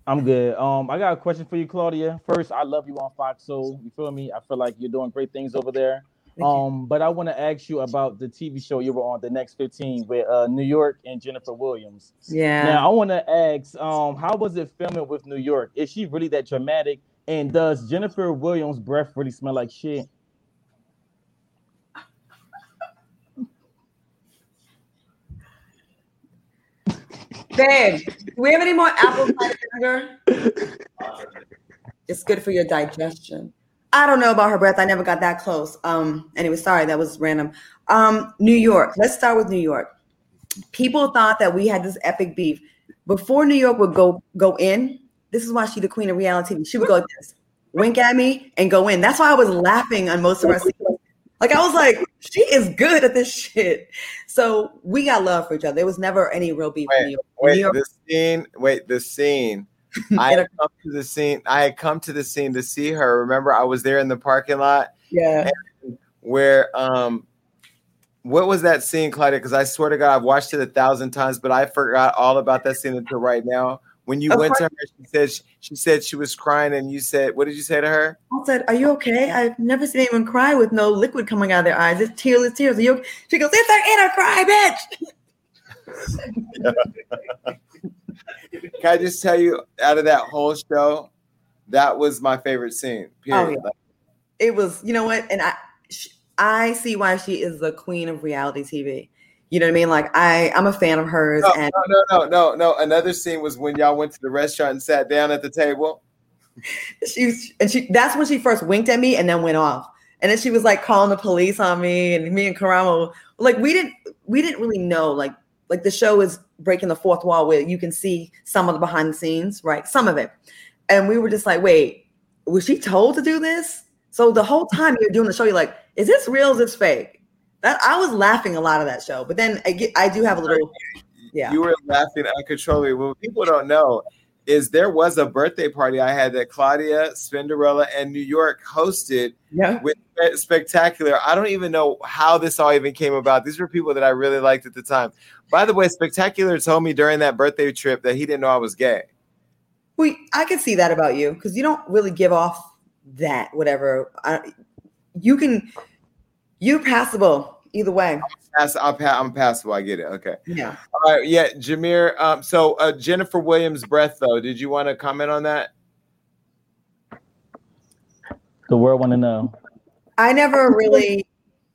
I'm good. Um, I got a question for you, Claudia. First, I love you on Fox Soul. You feel me? I feel like you're doing great things over there. Um, but I want to ask you about the TV show you were on, the next 15, with uh New York and Jennifer Williams. Yeah. Now I want to ask, um, how was it filming with New York? Is she really that dramatic? And does Jennifer Williams' breath really smell like shit? Babe, do we have any more apple cider vinegar? It's good for your digestion. I don't know about her breath. I never got that close. Um, anyway, sorry, that was random. Um, New York. Let's start with New York. People thought that we had this epic beef. Before New York would go go in, this is why she the queen of reality. She would go like this, wink at me, and go in. That's why I was laughing on most of our scenes. Like I was like, she is good at this shit. So we got love for each other. There was never any real beef in New Wait, York. wait, New York the scene. Wait, the scene. [laughs] I had come to the scene. I had come to the scene to see her. Remember, I was there in the parking lot yeah. where um what was that scene, Claudia? Because I swear to God, I've watched it a thousand times, but I forgot all about that scene until right now. When you Of went to her, she said she said she was crying, and you said, "What did you say to her?" I said, "Are you okay? I've never seen anyone cry with no liquid coming out of their eyes. It's tearless tears. Are you?" okay?" She goes, "It's an inner cry, bitch." [laughs] [laughs] Can I just tell you, out of that whole show, that was my favorite scene. Oh, period. yeah. It was, you know what? And I, I see why she is the queen of reality TV. You know what I mean? Like I, I'm a fan of hers, No, and no, no, no, no, no. Another scene was when y'all went to the restaurant and sat down at the table. [laughs] she was- and she that's when she first winked at me and then went off. And then she was like calling the police on me and me and Karamo. Like we didn't we didn't really know like like the show is breaking the fourth wall where you can see some of the behind the scenes, right? Some of it. And we were just like, wait, was she told to do this? So the whole time you're doing the show, you're like, is this real? Is this fake? That I was laughing a lot of that show, but then I, get, I do have a little, yeah. You were laughing uncontrollably. What people don't know is there was a birthday party I had that Claudia, Spinderella, and New York hosted Yeah. with Spectacular. I don't even know how this all even came about. These were people that I really liked at the time. By the way, Spectacular told me during that birthday trip that he didn't know I was gay. We, I can see that about you because you don't really give off that whatever. I, you can, you're passable either way. Pass, I'll pa- I'm passable. I get it. Okay. Yeah. All right. Yeah, Jameer. Um, so uh, Jennifer Williams' breath, though. Did you want to comment on that? The world want to know. I never really,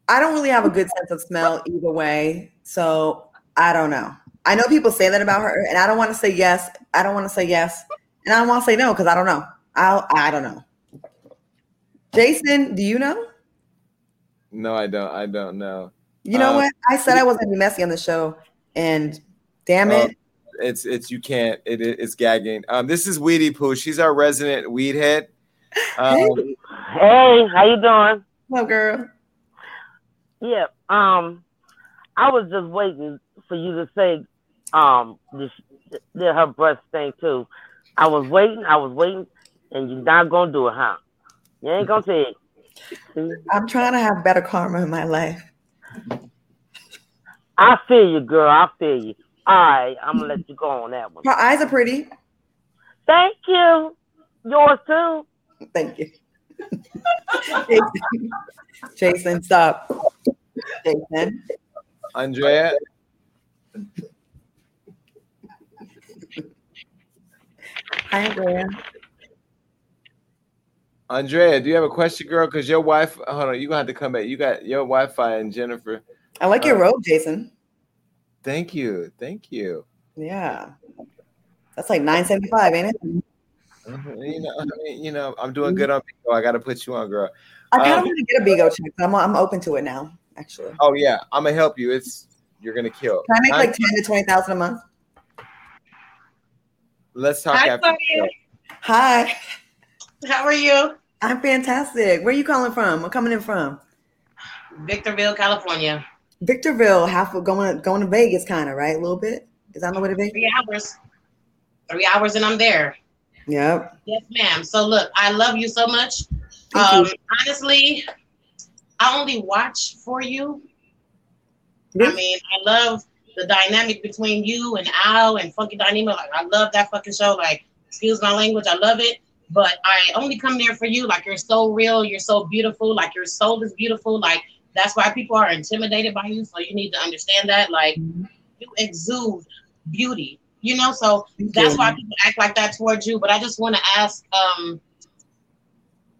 I don't really have a good sense of smell either way. So I don't know. I know people say that about her, and I don't want to say yes. I don't want to say yes, and I don't want to say no because I don't know. I I don't know. Jason, do you know? No, I don't. I don't know. You know Uh, what? I said I wasn't gonna be messy on the show, and damn it, Um, it's it's you can't. It, it- it's gagging. Um, this is Weedy Poo. She's our resident weed head. Um, Hey, how you doing? Hello, girl. Yeah. Um, I was just waiting for you to say um this that her breast thing too. I was waiting. I was waiting, and you're not gonna do it, huh? You ain't gonna say it. See? I'm trying to have better karma in my life. I feel you, girl. I feel you. All right, I'm gonna let you go on that one. Her eyes are pretty. Thank you. Yours too. Thank you. Jason, [laughs] Jason, stop. Jason. Andrea. Hi, Andrea. Andrea, do you have a question, girl? Because your wife, hold on, you gonna have to come back. You got your Wi-Fi and Jennifer. I like your Uh, robe, Jason. Thank you, thank you. Yeah. That's like 975, ain't it? Mhm, You know, I mean, you know, I'm doing good on Bigo. I got to put you on, girl. I kind of Um, want to get a Bigo check. but I'm, I'm open to it now, actually. Oh yeah, I'm gonna help you. It's you're gonna kill. Can I make Nine- like 10 to 20,000 a month? Let's talk Hi, after. the Claudia. show. Hi. How are you? I'm fantastic. Where are you calling from? Where coming in from? Victorville, California. Victorville, half of going going to Vegas, kind of, right? A little bit. Is that the way to Vegas? Three hours. Three hours and I'm there. Yep. Yes, ma'am. So look, I love you so much. Um, you. honestly, I only watch for you. I mean, I love the dynamic between you and Al and Funky Dineva. Like, I love that fucking show. Like, excuse my language, I love it. But I only come there for you. Like, you're so real. You're so beautiful. Like, your soul is beautiful. Like, that's why people are intimidated by you. So you need to understand that. Like, you exude beauty. You know, so Thank that's you. why people act like that towards you. But I just want to ask, um,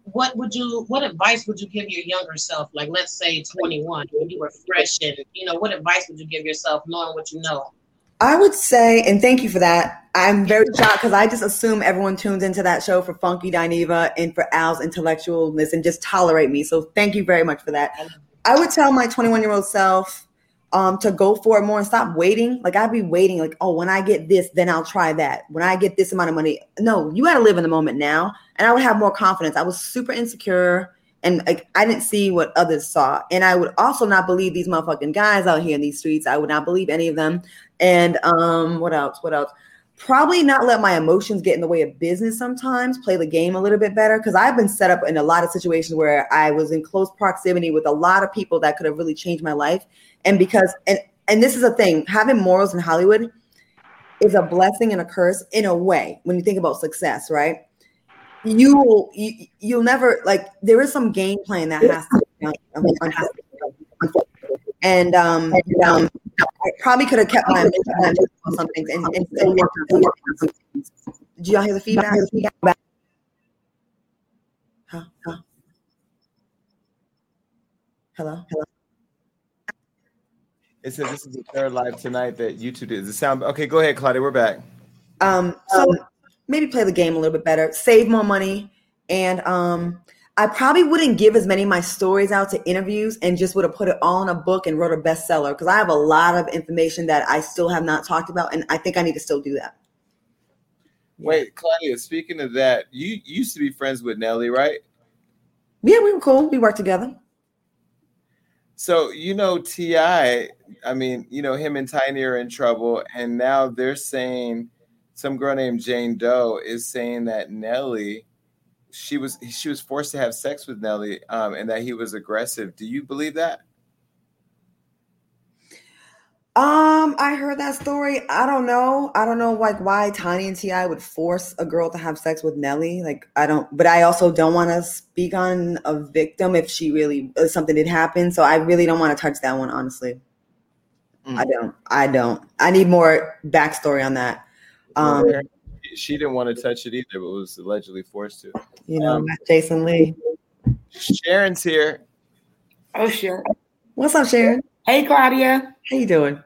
what would you, what advice would you give your younger self? Like, let's say 21, when you were fresh, and you know, what advice would you give yourself, knowing what you know? I would say, and thank you for that. I'm very shocked because I just assume everyone tunes into that show for Funky Dineva and for Al's intellectualness and just tolerate me. So thank you very much for that. I would tell my 21 year old self um, to go for it more and stop waiting. Like I'd be waiting, like, oh, when I get this, then I'll try that. When I get this amount of money, no, you got to live in the moment now. And I would have more confidence. I was super insecure and like I didn't see what others saw. And I would also not believe these motherfucking guys out here in these streets. I would not believe any of them. And um, what else? What else? Probably not let my emotions get in the way of business sometimes, play the game a little bit better. Cause I've been set up in a lot of situations where I was in close proximity with a lot of people that could have really changed my life. And because and and this is a thing, having morals in Hollywood is a blessing and a curse in a way when you think about success, right? You will you, you'll never like there is some game plan that has to be done. And um, and, um I probably could have kept my emotions on some things and, and still worked on some things. Did y'all hear the feedback? Huh? Huh? Hello? Hello? It says this is the third live tonight that YouTube did. Does it sound okay? Go ahead, Claudia. We're back. Um, so maybe play the game a little bit better, save more money, and um, I probably wouldn't give as many of my stories out to interviews and just would have put it all in a book and wrote a bestseller because I have a lot of information that I still have not talked about, and I think I need to still do that. Wait, Claudia. Speaking of that, you used to be friends with Nelly, right? Yeah, we were cool. We worked together. So you know Ti. I mean, you know him and Tiny are in trouble, and now they're saying some girl named Jane Doe is saying that Nelly, she was she was forced to have sex with Nelly, um, and that he was aggressive. Do you believe that? Um, I heard that story. I don't know. I don't know like why Tiny and T.I. would force a girl to have sex with Nelly. Like I don't, but I also don't want to speak on a victim if she really if something did happen. So I really don't want to touch that one, honestly. I don't. I don't. I need more backstory on that. Um, she didn't want to touch it either, but was allegedly forced to. you know, Um, Jason Lee. Sharon's here. Oh, sure. What's up, Sharon? Hey, Claudia. How you doing?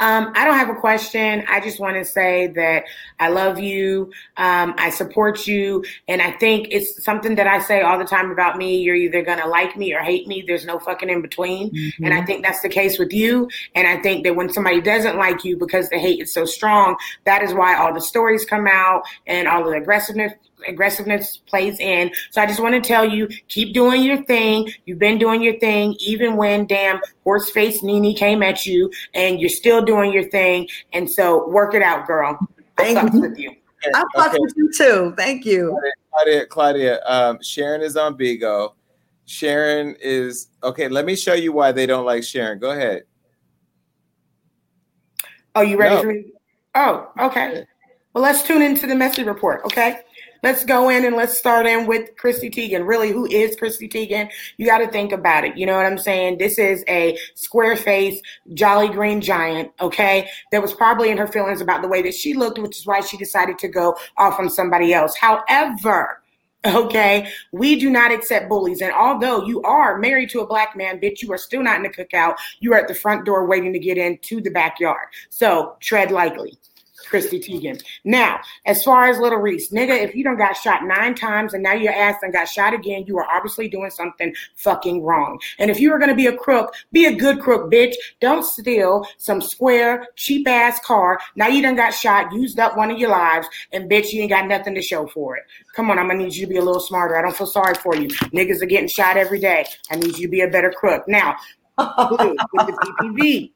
Um, I don't have a question. I just want to say that I love you. Um, I support you. And I think it's something that I say all the time about me. You're either going to like me or hate me. There's no fucking in between. Mm-hmm. And I think that's the case with you. And I think that when somebody doesn't like you because the hate is so strong, that is why all the stories come out and all the aggressiveness aggressiveness plays in. So I just want to tell you, keep doing your thing. You've been doing your thing, even when damn horse face Nene came at you, and you're still doing your thing. And so work it out, girl. I fucks with you. I fucked with you too. Thank you. Claudia, Claudia, um, Sharon is on Bigo. Sharon is okay. Let me show you why they don't like Sharon. Go ahead. Oh, you ready No. for me? Oh, okay. Well, let's tune into the message report, okay? Let's go in and let's start in with Chrissy Teigen. Really, who is Chrissy Teigen? You got to think about it. You know what I'm saying? This is a square face, jolly green giant, okay? That was probably in her feelings about the way that she looked, which is why she decided to go off on somebody else. However, Okay, we do not accept bullies. And although you are married to a black man, bitch, you are still not in the cookout. You are at the front door waiting to get into the backyard. So tread lightly. Chrissy Teigen. Now, as far as Little Reese, nigga, if you don't got shot nine times and now your ass done got shot again, you are obviously doing something fucking wrong. And if you are gonna be a crook, be a good crook, bitch. Don't steal some square, cheap ass car. Now you done got shot, used up one of your lives, and bitch, you ain't got nothing to show for it. Come on, I'm gonna need you to be a little smarter. I don't feel sorry for you. Niggas are getting shot every day. I need you to be a better crook. Now, with the PPP.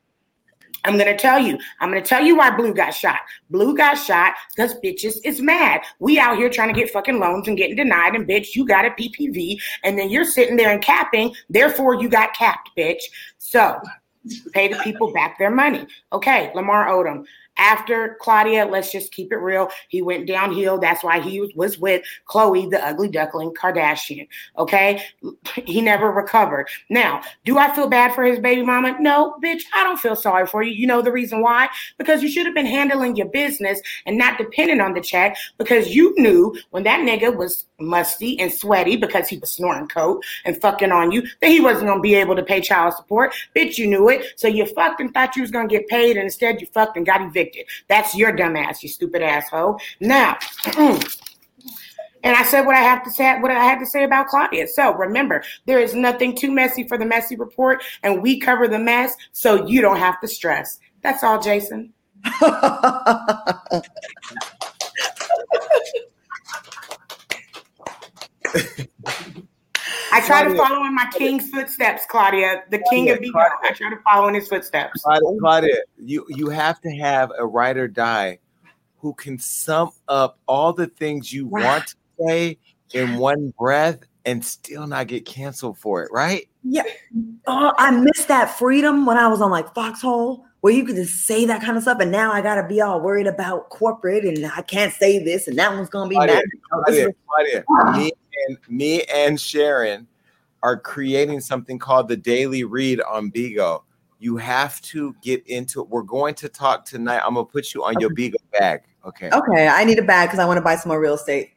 I'm gonna tell you. I'm gonna tell you why Blue got shot. Blue got shot because bitches is mad. We out here trying to get fucking loans and getting denied, and bitch, you got a PPP, and then you're sitting there and capping. Therefore, you got capped, bitch. So pay the people back their money. Okay, Lamar Odom. After Claudia, let's just keep it real. He went downhill. That's why he was, with Khloé, the ugly duckling Kardashian. Okay. He never recovered. Now, do I feel bad for his baby mama? No, bitch, I don't feel sorry for you. You know the reason why? Because you should have been handling your business and not depending on the check because you knew when that nigga was musty and sweaty because he was snorting coke and fucking on you that he wasn't going to be able to pay child support. Bitch, you knew it. So you fucked and thought you was going to get paid and instead you fucked and got evicted. That's your dumb ass, you stupid asshole. Now, And I said what I have to say, what I had to say about Claudia. So remember, there is nothing too messy for the messy report, and we cover the mess so you don't have to stress. That's all, Jason. [laughs] I try to follow in my king's footsteps, Claudia, the king of Bigo. I try to follow in his footsteps. Claudia, Claudia, you you have to have a ride or die who can sum up all the things you Right. want to say in one breath and still not get canceled for it, right? Yeah. Oh, I missed that freedom when I was on like Fox Soul, where you could just say that kind of stuff. And now I gotta be all worried about corporate and I can't say this and that one's gonna be Claudia, mad. Claudia, Claudia, [laughs] me and me and Sharon are creating something called the Daily Read on Bigo. You have to get into it. We're going to talk tonight. I'm gonna put you on your Bigo bag. Okay. Okay, I need a bag because I want to buy some more real estate.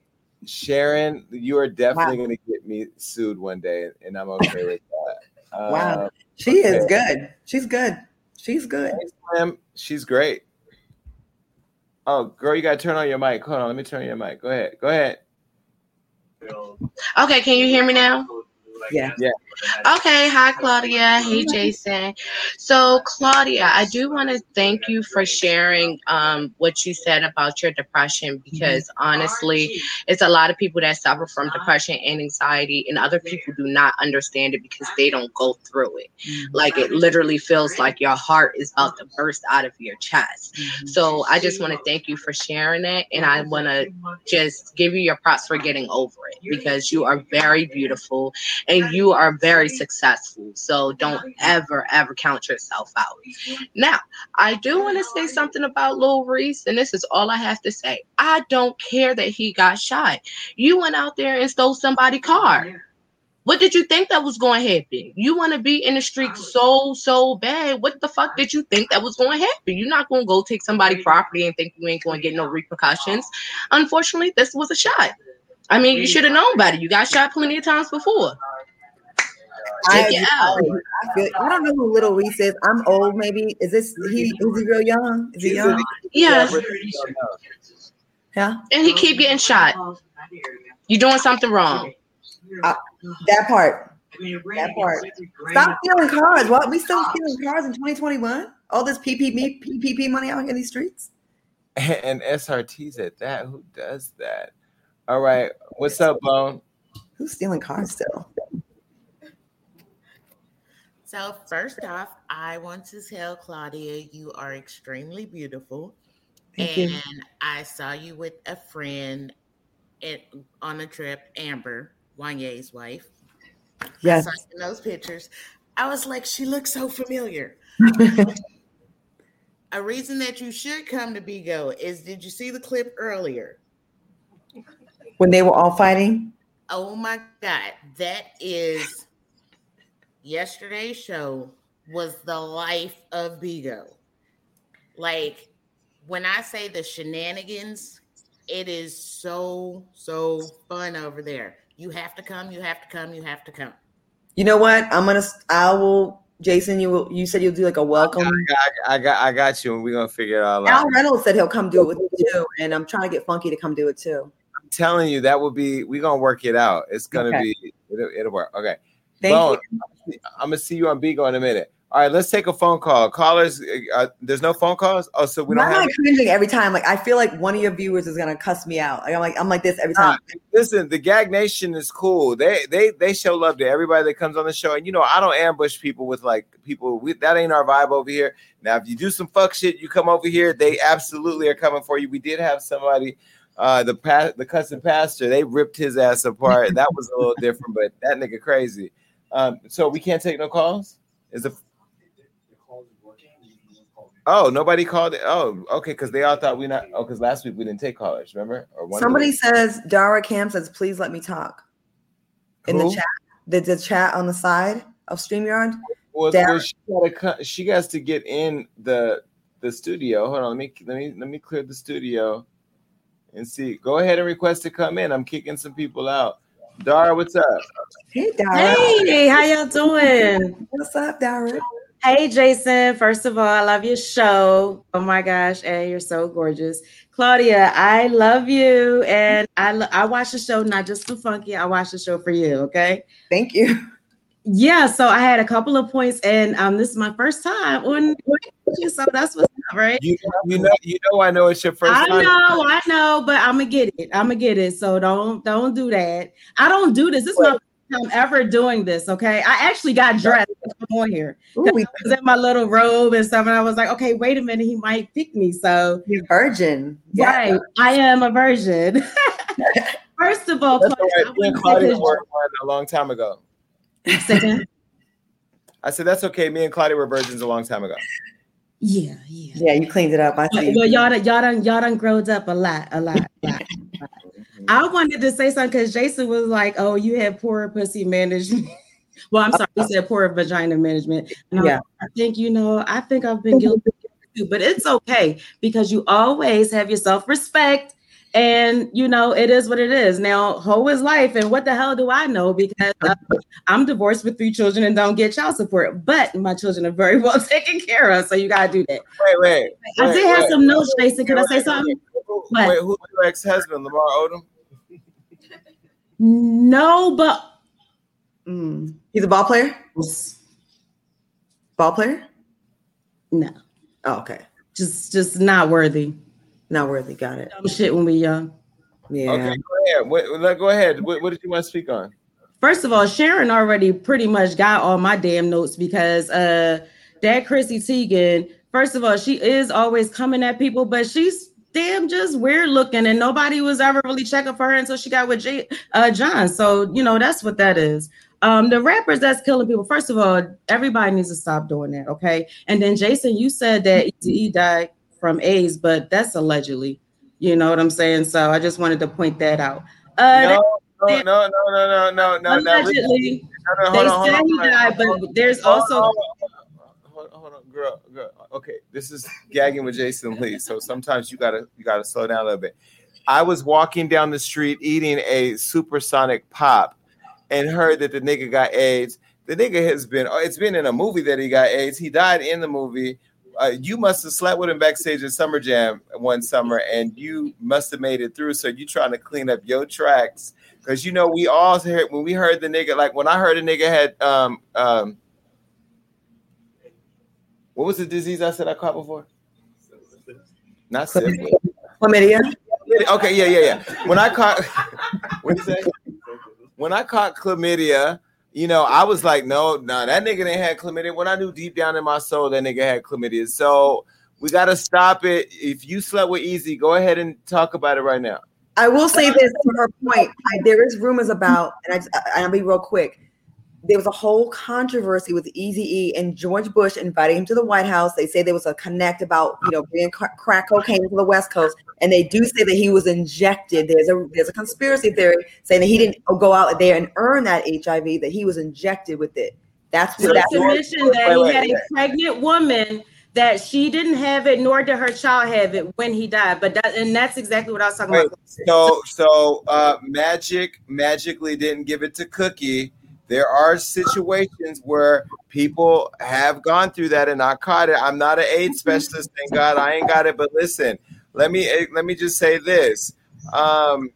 Sharon, you are definitely going to get me sued one day, and I'm okay with [laughs] that. Uh, Wow. She is good. She's good. She's good. Slim, she's great. Oh, girl, you got to turn on your mic. Hold on, let me turn on your mic. Go ahead. Go ahead. Okay, can you hear me now? Yeah. Yeah. Okay, hi Claudia. Hey Jason. So Claudia, I do want to thank you for sharing um, what you said about your depression mm-hmm. because honestly, it's a lot of people that suffer from depression and anxiety, and other people do not understand it because they don't go through it. Mm-hmm. Like it literally feels like your heart is about to burst out of your chest. Mm-hmm. So I just want to thank you for sharing that, and I want to just give you your props for getting over it because you are very beautiful and you are very successful. So don't ever, ever count yourself out. Now, I do want to say something about Lil Reese, and this is all I have to say. I don't care that he got shot. You went out there and stole somebody's car. What did you think that was going to happen? You want to be in the street so, so bad. What the fuck did you think that was going to happen? You're not going to go take somebody's property and think you ain't going to get no repercussions. Unfortunately, this was a shot. I mean, you should have known better. You got shot plenty of times before. I, Check it out. I, feel, I don't know who Little Reese is. I'm old, maybe. Is this he? Is he real young? Is he young? Yeah. Yeah. And he keep getting shot. You're doing something wrong. Uh, that part. That part. Stop stealing cars. What? We still stealing cars in 2021? All this PPP PPP money out here in these streets? [laughs] And SRT's at that. Who does that? All right. What's up, Bone? Who's stealing cars still? So first off, I want to tell Claudia you are extremely beautiful. Thank and you. I saw you with a friend at, on a trip, Amber, Wanye's wife. Yes. I saw in those pictures. I was like, she looks so familiar. [laughs] a reason that you should come to Bigo is did you see the clip earlier? When they were all fighting? Oh my God. That is yesterday's show was the life of Bigo. Like when I say the shenanigans, it is so, so fun over there. You have to come, you have to come, you have to come. You know what? I'm gonna. I will. Jason, you will. You said you'll do like a welcome. I got, I got, I got you, and we're gonna figure it all out. Al Reynolds said he'll come do it with you too, and I'm trying to get Funky to come do it too. I'm telling you, that will be. We're gonna work it out. It's gonna Okay. be. It'll, it'll work. Okay. Thank Bone, I'm gonna see you on Bigo in a minute. All right, let's take a phone call. Callers, uh, there's no phone calls. Oh, so we don't am I have. cringing every time? Like I feel like one of your viewers is gonna cuss me out. Like, I'm like I'm like this every time. Listen, the Gag Nation is cool. They they they show love to everybody that comes on the show, and you know I don't ambush people with like people. We, that ain't our vibe over here. Now, if you do some fuck shit, you come over here. They absolutely are coming for you. We did have somebody, uh, the pa- the cussing pastor. They ripped his ass apart. that was a little different, but that nigga crazy. Um, so we can't take no calls. Is the Oh, nobody called it. Oh, okay, because they all thought we not. Oh, because last week we didn't take callers. Remember? Or one Somebody says Dara Cam says, "Please let me talk." In Who? the chat, the, the chat on the side of StreamYard. Well, well, she gotta she has to get in the the studio. Hold on, let me let me let me clear the studio and see. Go ahead and request to come in. I'm kicking some people out. Dara, what's up? Hey, Dara. Hey, how y'all doing? What's up, Dara? Hey, Jason. First of all, I love your show. Oh my gosh, and you're so gorgeous. Claudia, I love you, and I lo- I watch the show not just for Funky. I watch the show for you. Okay. Thank you. Yeah. So I had a couple of points, and um, this is my first time on. So that's what's up, right? You you know you know I know it's your first I time. know, I know, but I'm gonna get it. I'm gonna get it. So don't don't do that. I don't do this. This is my first time ever doing this. Okay, I actually got dressed to come on here. 'Cause I was in my little robe and stuff, and I was like, okay, wait a minute, he might pick me. So You're virgin. right, I am a virgin. [laughs] First of all, That's all Claudia, right. Me and Claudia say were one a long time ago. Second? I said that's okay. Me and Claudia were virgins a long time ago. Yeah, yeah. Yeah, you cleaned it up. I see. Well, y'all done, y'all done, y'all done growed up a lot, a lot, a lot. a lot. I wanted to say something because Jason was like, "Oh, you had poor pussy management." [laughs] well, I'm sorry, he said poor vagina management. And I, Yeah. like, I think you know, I think I've been guilty too, but it's okay because you always have your self respect. And you know, it is what it is. Now, hoe is life, and what the hell do I know? Because uh, I'm divorced with three children and don't get child support, but my children are very [laughs] well taken care of. So you gotta do that. Wait, wait. I wait, did have wait. some notes, Jason. Can I say something? Who, wait, who's your ex-husband, Lamar Odom? No, but Mm. He's a ball player. Ball player? No. Oh, okay. Just just not worthy. Not worthy. Got it. Dumb shit when we young. Yeah. Okay, go ahead. What, go ahead. What, what did you want to speak on? First of all, Sharon already pretty much got all my damn notes because uh that Chrissy Teigen, first of all, she is always coming at people, but she's damn just weird looking, and nobody was ever really checking for her until she got with J- uh John. So you know that's what that is. Um, the rappers that's killing people. First of all, everybody needs to stop doing that, okay? And then Jason, you said that E died from AIDS, but that's allegedly. You know what I'm saying? So I just wanted to point that out. Uh, No, no, no, no, no, no, no, no. Allegedly, No, they on, said he died, but there's Hold also hold on, hold on, hold on, girl, girl. Okay, this is [laughs] gagging with Jason Lee. So sometimes you gotta you gotta slow down a little bit. I was walking down the street eating a supersonic pop and heard that the nigga got AIDS. The nigga has been oh, it's been in a movie that he got AIDS. He died in the movie. Uh, you must have slept with him backstage at Summer Jam one summer, and you must have made it through. So you trying to clean up your tracks because you know we all heard when we heard the nigga like when I heard a nigga had um um what was the disease I said I caught before? Not syphilis. Chlamydia. Okay, yeah, yeah, yeah. When I caught [laughs] what you say? When I caught chlamydia, you know, I was like, no, no, that nigga didn't have chlamydia. When I knew deep down in my soul that nigga had chlamydia. So we gotta stop it. If you slept with Eazy, go ahead and talk about it right now. I will say this to her point. I, there is rumors about, and I- I'll be real quick. There was a whole controversy with Easy E and George Bush inviting him to the White House. They say there was a connect about you know bringing crack cocaine to the West Coast, and they do say that he was injected. There's a there's a conspiracy theory saying that he didn't go out there and earn that HIV; that he was injected with it. That's the that's admission that he had a pregnant woman that she didn't have it, nor did her child have it when he died. But that and that's exactly what I was talking Wait, about. so so uh magic magically didn't give it to Cookie. There are situations where people have gone through that and I caught it. I'm not an AIDS specialist, thank God I ain't got it. But listen, let me eh, let me just say this. Um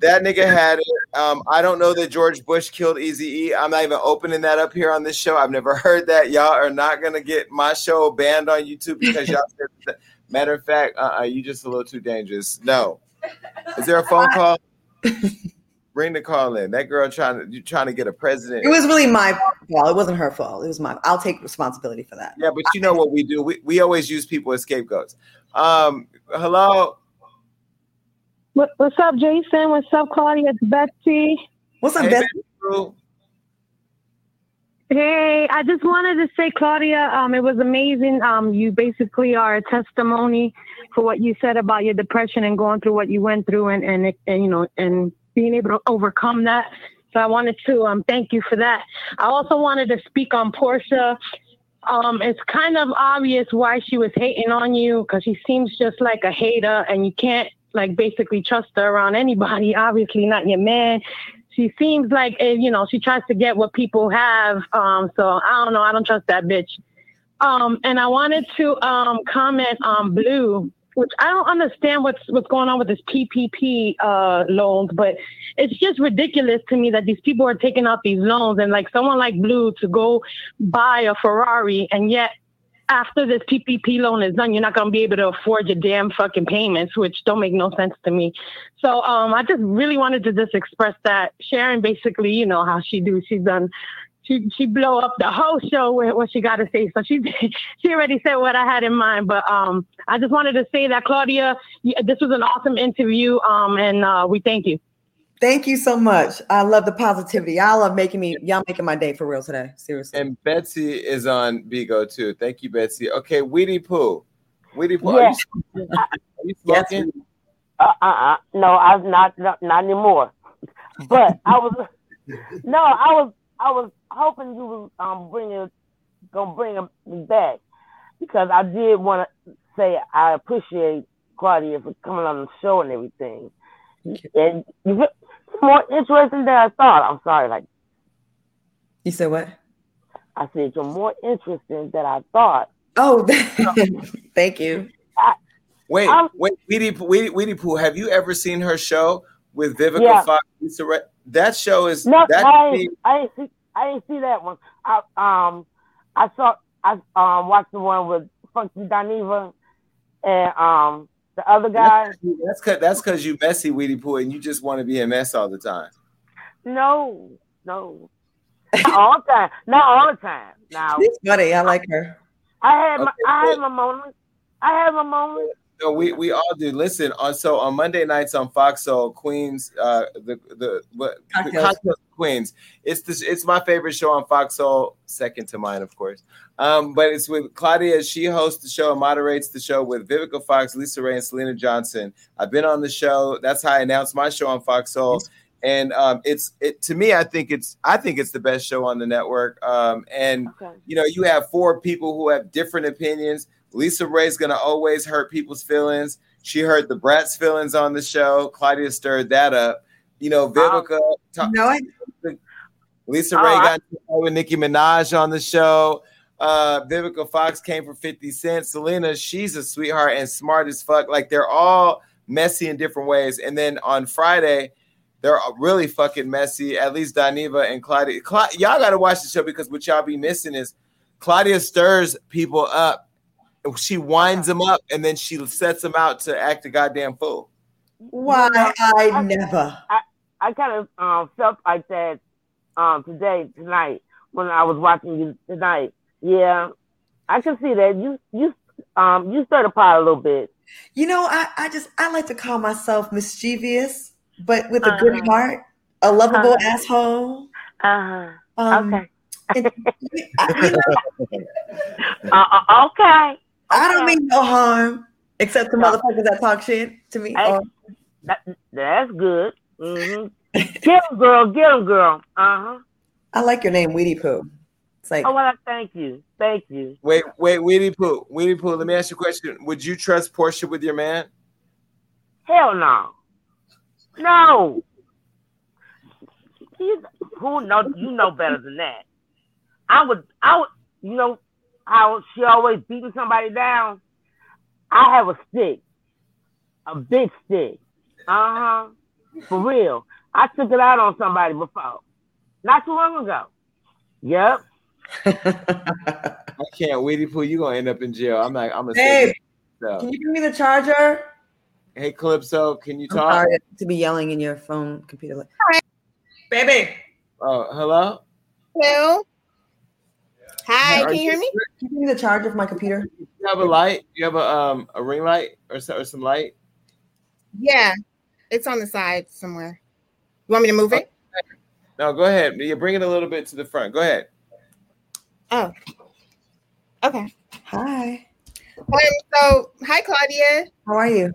that nigga had it. Um, I don't know that George Bush killed Easy E. I'm not even opening that up here on this show. I've never [laughs] heard that. Y'all are not gonna get my show banned on YouTube because y'all [laughs] said that. Matter of fact, uh, uh you just a little too dangerous. No. Is there a phone [laughs] call? Bring the call in. That girl trying to you trying to get a president. it was really my fault. It wasn't her fault. It was my. I'll take responsibility for that. yeah, but you know what we do. We, we always use people as scapegoats. Um, hello. What, what's up, Jason? What's up, Claudia? It's Betsy. What's Hey, baby Drew. Hey, I just wanted to say, Claudia, um, it was amazing. Um, you basically are a testimony for what you said about your depression and going through what you went through, and and, and you know, and being able to overcome that. So I wanted to um, thank you for that. I also wanted to speak on Porsha. Um, it's kind of obvious why she was hating on you because she seems just like a hater, and you can't like basically trust her around anybody. [laughs] Obviously, not your man. She seems like eh, you know she tries to get what people have. Um, so I don't know. I don't trust that bitch. Um, and I wanted to um, comment on Blue, which I don't understand what's what's going on with this PPP uh, loans, but it's just ridiculous to me that these people are taking out these loans and like someone like Blue to go buy a Ferrari, and yet after this PPP loan is done, you're not going to be able to afford your damn fucking payments, which don't make no sense to me. So um, I just really wanted to just express that Sharon basically, you know how she do. She's done. She she blow up the whole show with what she got to say. So she [laughs] she already said what I had in mind. But um, I just wanted to say that Claudia, this was an awesome interview. Um, and uh, we thank you. Thank you so much. I love the positivity. Y'all are making me y'all making my day for real today. Seriously. And Betsy is on Bigo too. Thank you, Betsy. Okay, Weedy Pooh. Weedy Pooh, are you, are you smoking? Uh, uh, uh, no, I'm not, not, not anymore. But I was, [laughs] no, I was, I was hoping you was um bringing, gonna bring me back because I did want to say I appreciate Claudia for coming on the show and everything. And you it's more interesting than I thought. I'm sorry, like You said what? I said you're more interesting than I thought. Oh, [laughs] thank you. Wait, wait, Weedy, Weedy, Weedy Pooh, have you ever seen her show with Vivica Yeah. Fox? That show is No, that I, ain't, I ain't see I didn't see that one. I um I saw I um watched the one with Funky Dineva and um the other guy. that's cause that's cause you messy Weedy Pooh and you just want to be a mess all the time. No, no. Not all the time. Not all the time. Now She's funny. I like her. I had my Okay, I good. had my moments. I had my moments. No, we, we all do. Listen, on so on Monday nights on Fox Soul, Queens, uh, the the what Cocktails. Queens. It's this. It's my favorite show on Fox Soul, second to mine, of course. Um, but it's with Claudia. She hosts the show and moderates the show with Vivica Fox, LisaRaye, and Syleena Johnson. I've been on the show. That's how I announced my show on Fox Soul. And um, it's it to me. I think it's I think it's the best show on the network. Um, and you know, you have four people who have different opinions. LisaRaye's gonna always hurt people's feelings. She hurt the Brat's feelings on the show. Claudia stirred that up. You know, Vivica. ta- No, I Lisa Oh, Ray I- got to play with Nicki Minaj on the show. Uh, Vivica Fox came for 50 Cent. Syleena, she's a sweetheart and smart as fuck. Like they're all messy in different ways. And then on Friday, they're really fucking messy. At least Dineva and Claudia. Cla- y'all got to watch the show because what y'all be missing is Claudia stirs people up. She winds them up and then she sets them out to act a goddamn fool. Why I never. I, I kind of um, felt like that um, today, tonight, when I was watching you tonight. Yeah, I can see that you you um you stirred the pot a little bit. You know, I, I just I like to call myself mischievous, but with a good Uh-huh. heart, a lovable Uh-huh. asshole. Uh-huh. Um, okay. and- I- you know, [laughs] Uh, uh, okay. I don't mean no harm, except to motherfuckers that talk shit to me. Hey, or- that, that's good. hmm Get him, girl. Get him, girl. Uh huh. I like your name, Weedy Poo. It's like Oh, well, thank you. Thank you. Wait, wait, Weedy Pooh. Weedy Pooh, let me ask you a question. Would you trust Porsha with your man? Hell no. No. He's, who know you know better than that. I would I would you know how she always beating somebody down. I have a stick. A big stick. Uh-huh. For real. I took it out on somebody before. Not too long ago. Yep. [laughs] I can't. Weedy Pooh, you gonna end up in jail. I'm like, I'm gonna Babe, say. So. can you give me the charger? Hey, Calypso, can you I'm talk? sorry to be yelling in your phone computer. Baby. Oh, hello. Hello. Hi, Are can you hear me? Can you give me the charger of my computer? You have a light? You have a um a ring light or, or some light? Yeah, it's on the side somewhere. You want me to move it? No, go ahead. You bring it a little bit to the front. Go ahead. Oh. Okay. Hi. Um, so hi Claudia. How are you?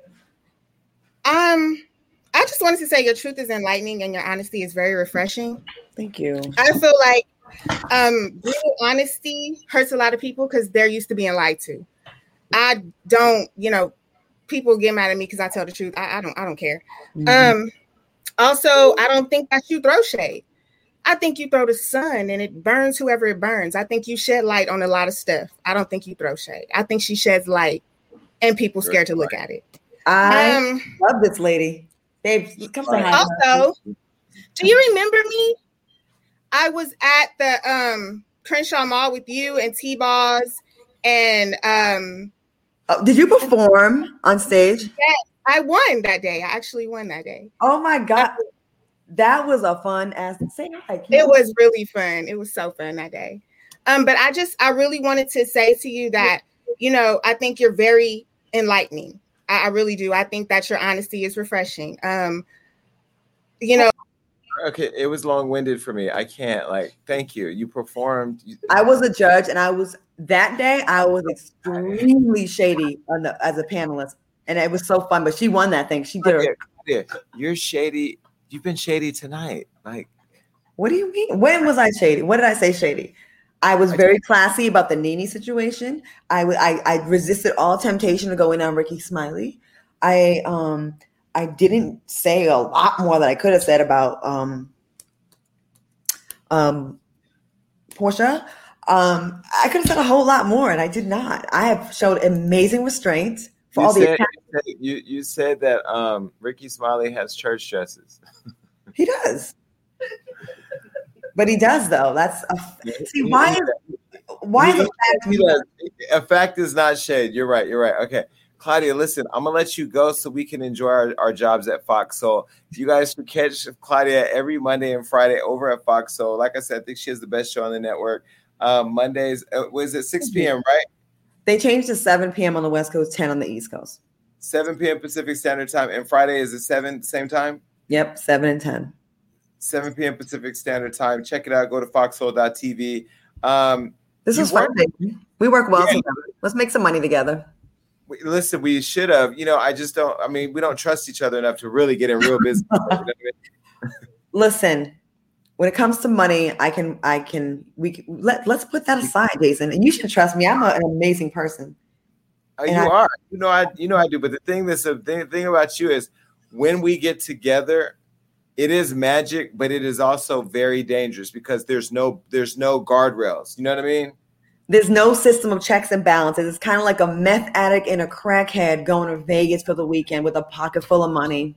Um, I just wanted to say your truth is enlightening and your honesty is very refreshing. Thank you. I feel like um brutal honesty hurts a lot of people because they're used to being lied to. I don't, you know, people get mad at me because I tell the truth. I, I don't, I don't care. Mhm. Um, also, I don't think that you throw shade. I think you throw the sun and it burns whoever it burns. I think you shed light on a lot of stuff. I don't think you throw shade. I think she sheds light and people scared to look at it. I Um, love this lady. Babe, come say also, do you remember me? I was at the um Crenshaw Mall with you and T Balls and um Oh, did you perform on stage? yes, I won that day. I actually won that day. Oh my god, that was a fun ass. Like It was really fun. It was so fun that day. Um, but I just I really wanted to say to you that you know I think you're very enlightening. I, I really do. I think that your honesty is refreshing. Um, you know, Okay, it was long winded for me. I can't like. Thank you. You performed. You- I was a judge, and I was that day. I was extremely shady on the as a panelist, and it was so fun. But she won that thing. She did. Her, Yeah, you're shady. You've been shady tonight. Like, what do you mean? When was I shady? What did I say shady? I was very classy about the Nene situation. I w- I, I resisted all temptation to go in on Rickey Smiley. I um I didn't say a lot more that I could have said about um um Porsha. Um, I could have said a whole lot more, and I did not. I have showed amazing restraint for you all the said, attacks. you said- you you said that um Rickey Smiley has church dresses. He does. But he does though. That's a, see why why He- a fact he does. a fact is not shade. You're right. You're right. Okay. Claudia, listen, I'm gonna let you go so we can enjoy our, our jobs at Fox Soul. If you guys should catch Claudia every Monday and Friday over at Fox Soul. Like I said, I think she has the best show on the network. Um, Mondays, uh, was it 6 p.m., right? they changed to 7 p.m. on the West Coast, 10 on the East Coast. 7 p.m. Pacific Standard Time. And Friday is it 7 same time? Yep, 7 and 10. 7 p.m. Pacific Standard Time. Check it out. Go to foxsoul.tv. Um, This is fun. work- We work well Yeah. together. Let's make some money together. Listen, we should have. You know, I just don't. I mean, we don't trust each other enough to really get in real business. You know I mean? [laughs] Listen, when it comes to money, I can, I can, we can, let let's put that aside, Jason. And you should trust me. I'm a- an amazing person. Uh, you I- are. You know, I. You know, I do. But the thing that's the thing, thing about you is when we get together, it is magic, but it is also very dangerous because there's no there's no guardrails. You know what I mean? There's no system of checks and balances. It's kind of like a meth addict and a crackhead going to Vegas for the weekend with a pocket full of money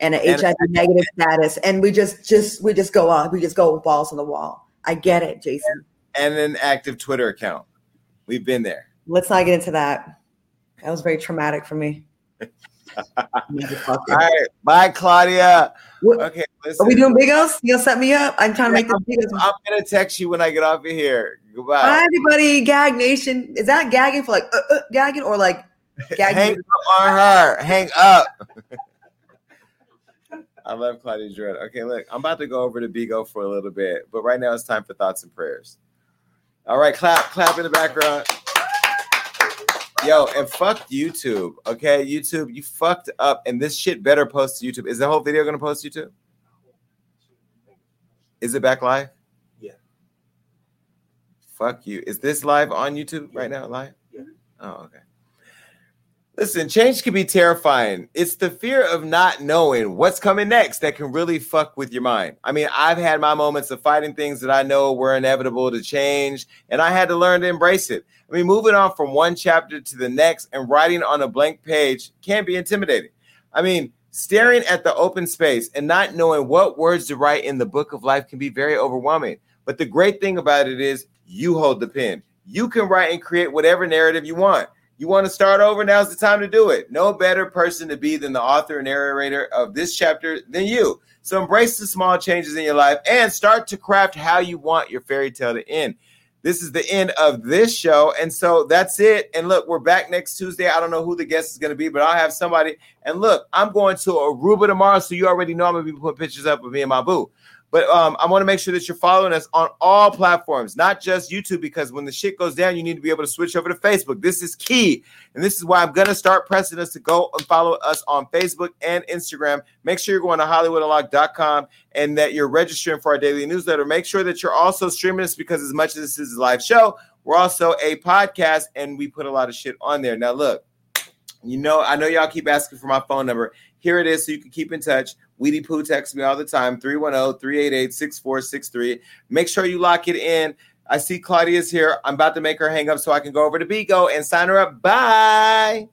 and an And- HIV negative status, and we just, just, we just go up. We just go balls on the wall. I get it, Jason. And an active Twitter account. We've been there. Let's not get into that. That was very traumatic for me. [laughs] All right, bye, Claudia. Okay, listen. Are we doing bigos? You gonna set me up? I'm trying to make this bigos. I'm gonna text you when I get off of here. Goodbye. Hi, everybody. Gag Nation. Is that gagging for like uh, uh, gagging or like [laughs] gagging? Hang up on her. Hang up. [laughs] I love Claudia Jordan. Okay, look, I'm about to go over to Bigo for a little bit, but right now it's time for thoughts and prayers. All right, clap, clap in the background. Yo, and fuck YouTube. Okay, YouTube, you fucked up, and this shit better post to YouTube. Is the whole video gonna post to YouTube? Is it back live? Fuck you. Is this live on YouTube right now? Live? Yeah. Oh, okay. Listen, change can be terrifying. It's the fear of not knowing what's coming next that can really fuck with your mind. I mean, I've had my moments of fighting things that I know were inevitable to change, and I had to learn to embrace it. I mean, moving on from one chapter to the next and writing on a blank page can be intimidating. I mean, staring at the open space and not knowing what words to write in the book of life can be very overwhelming. But the great thing about it is you hold the pen. You can write and create whatever narrative you want. You want to start over? Now's the time to do it. No better person to be than the author and narrator of this chapter than you. So embrace the small changes in your life and start to craft how you want your fairy tale to end. This is the end of this show. And so that's it. And look, we're back next Tuesday. I don't know who the guest is going to be, but I'll have somebody. And look, I'm going to Aruba tomorrow. So you already know I'm going to be putting pictures up of me and my boo. But um, I want to make sure that you're following us on all platforms, not just YouTube, because when the shit goes down, you need to be able to switch over to Facebook. This is key. And this is why I'm going to start pressing us to go and follow us on Facebook and Instagram. Make sure you're going to HollywoodUnlocked.com and that you're registering for our daily newsletter. Make sure that you're also streaming us because, as much as this is a live show, we're also a podcast and we put a lot of shit on there. Now, look, you know, I know y'all keep asking for my phone number. Here it is so you can keep in touch. Weedy Poo texts me all the time 310 388 6463. Make sure you lock it in. I see Claudia's here. I'm about to make her hang up so I can go over to Bigo and sign her up. Bye.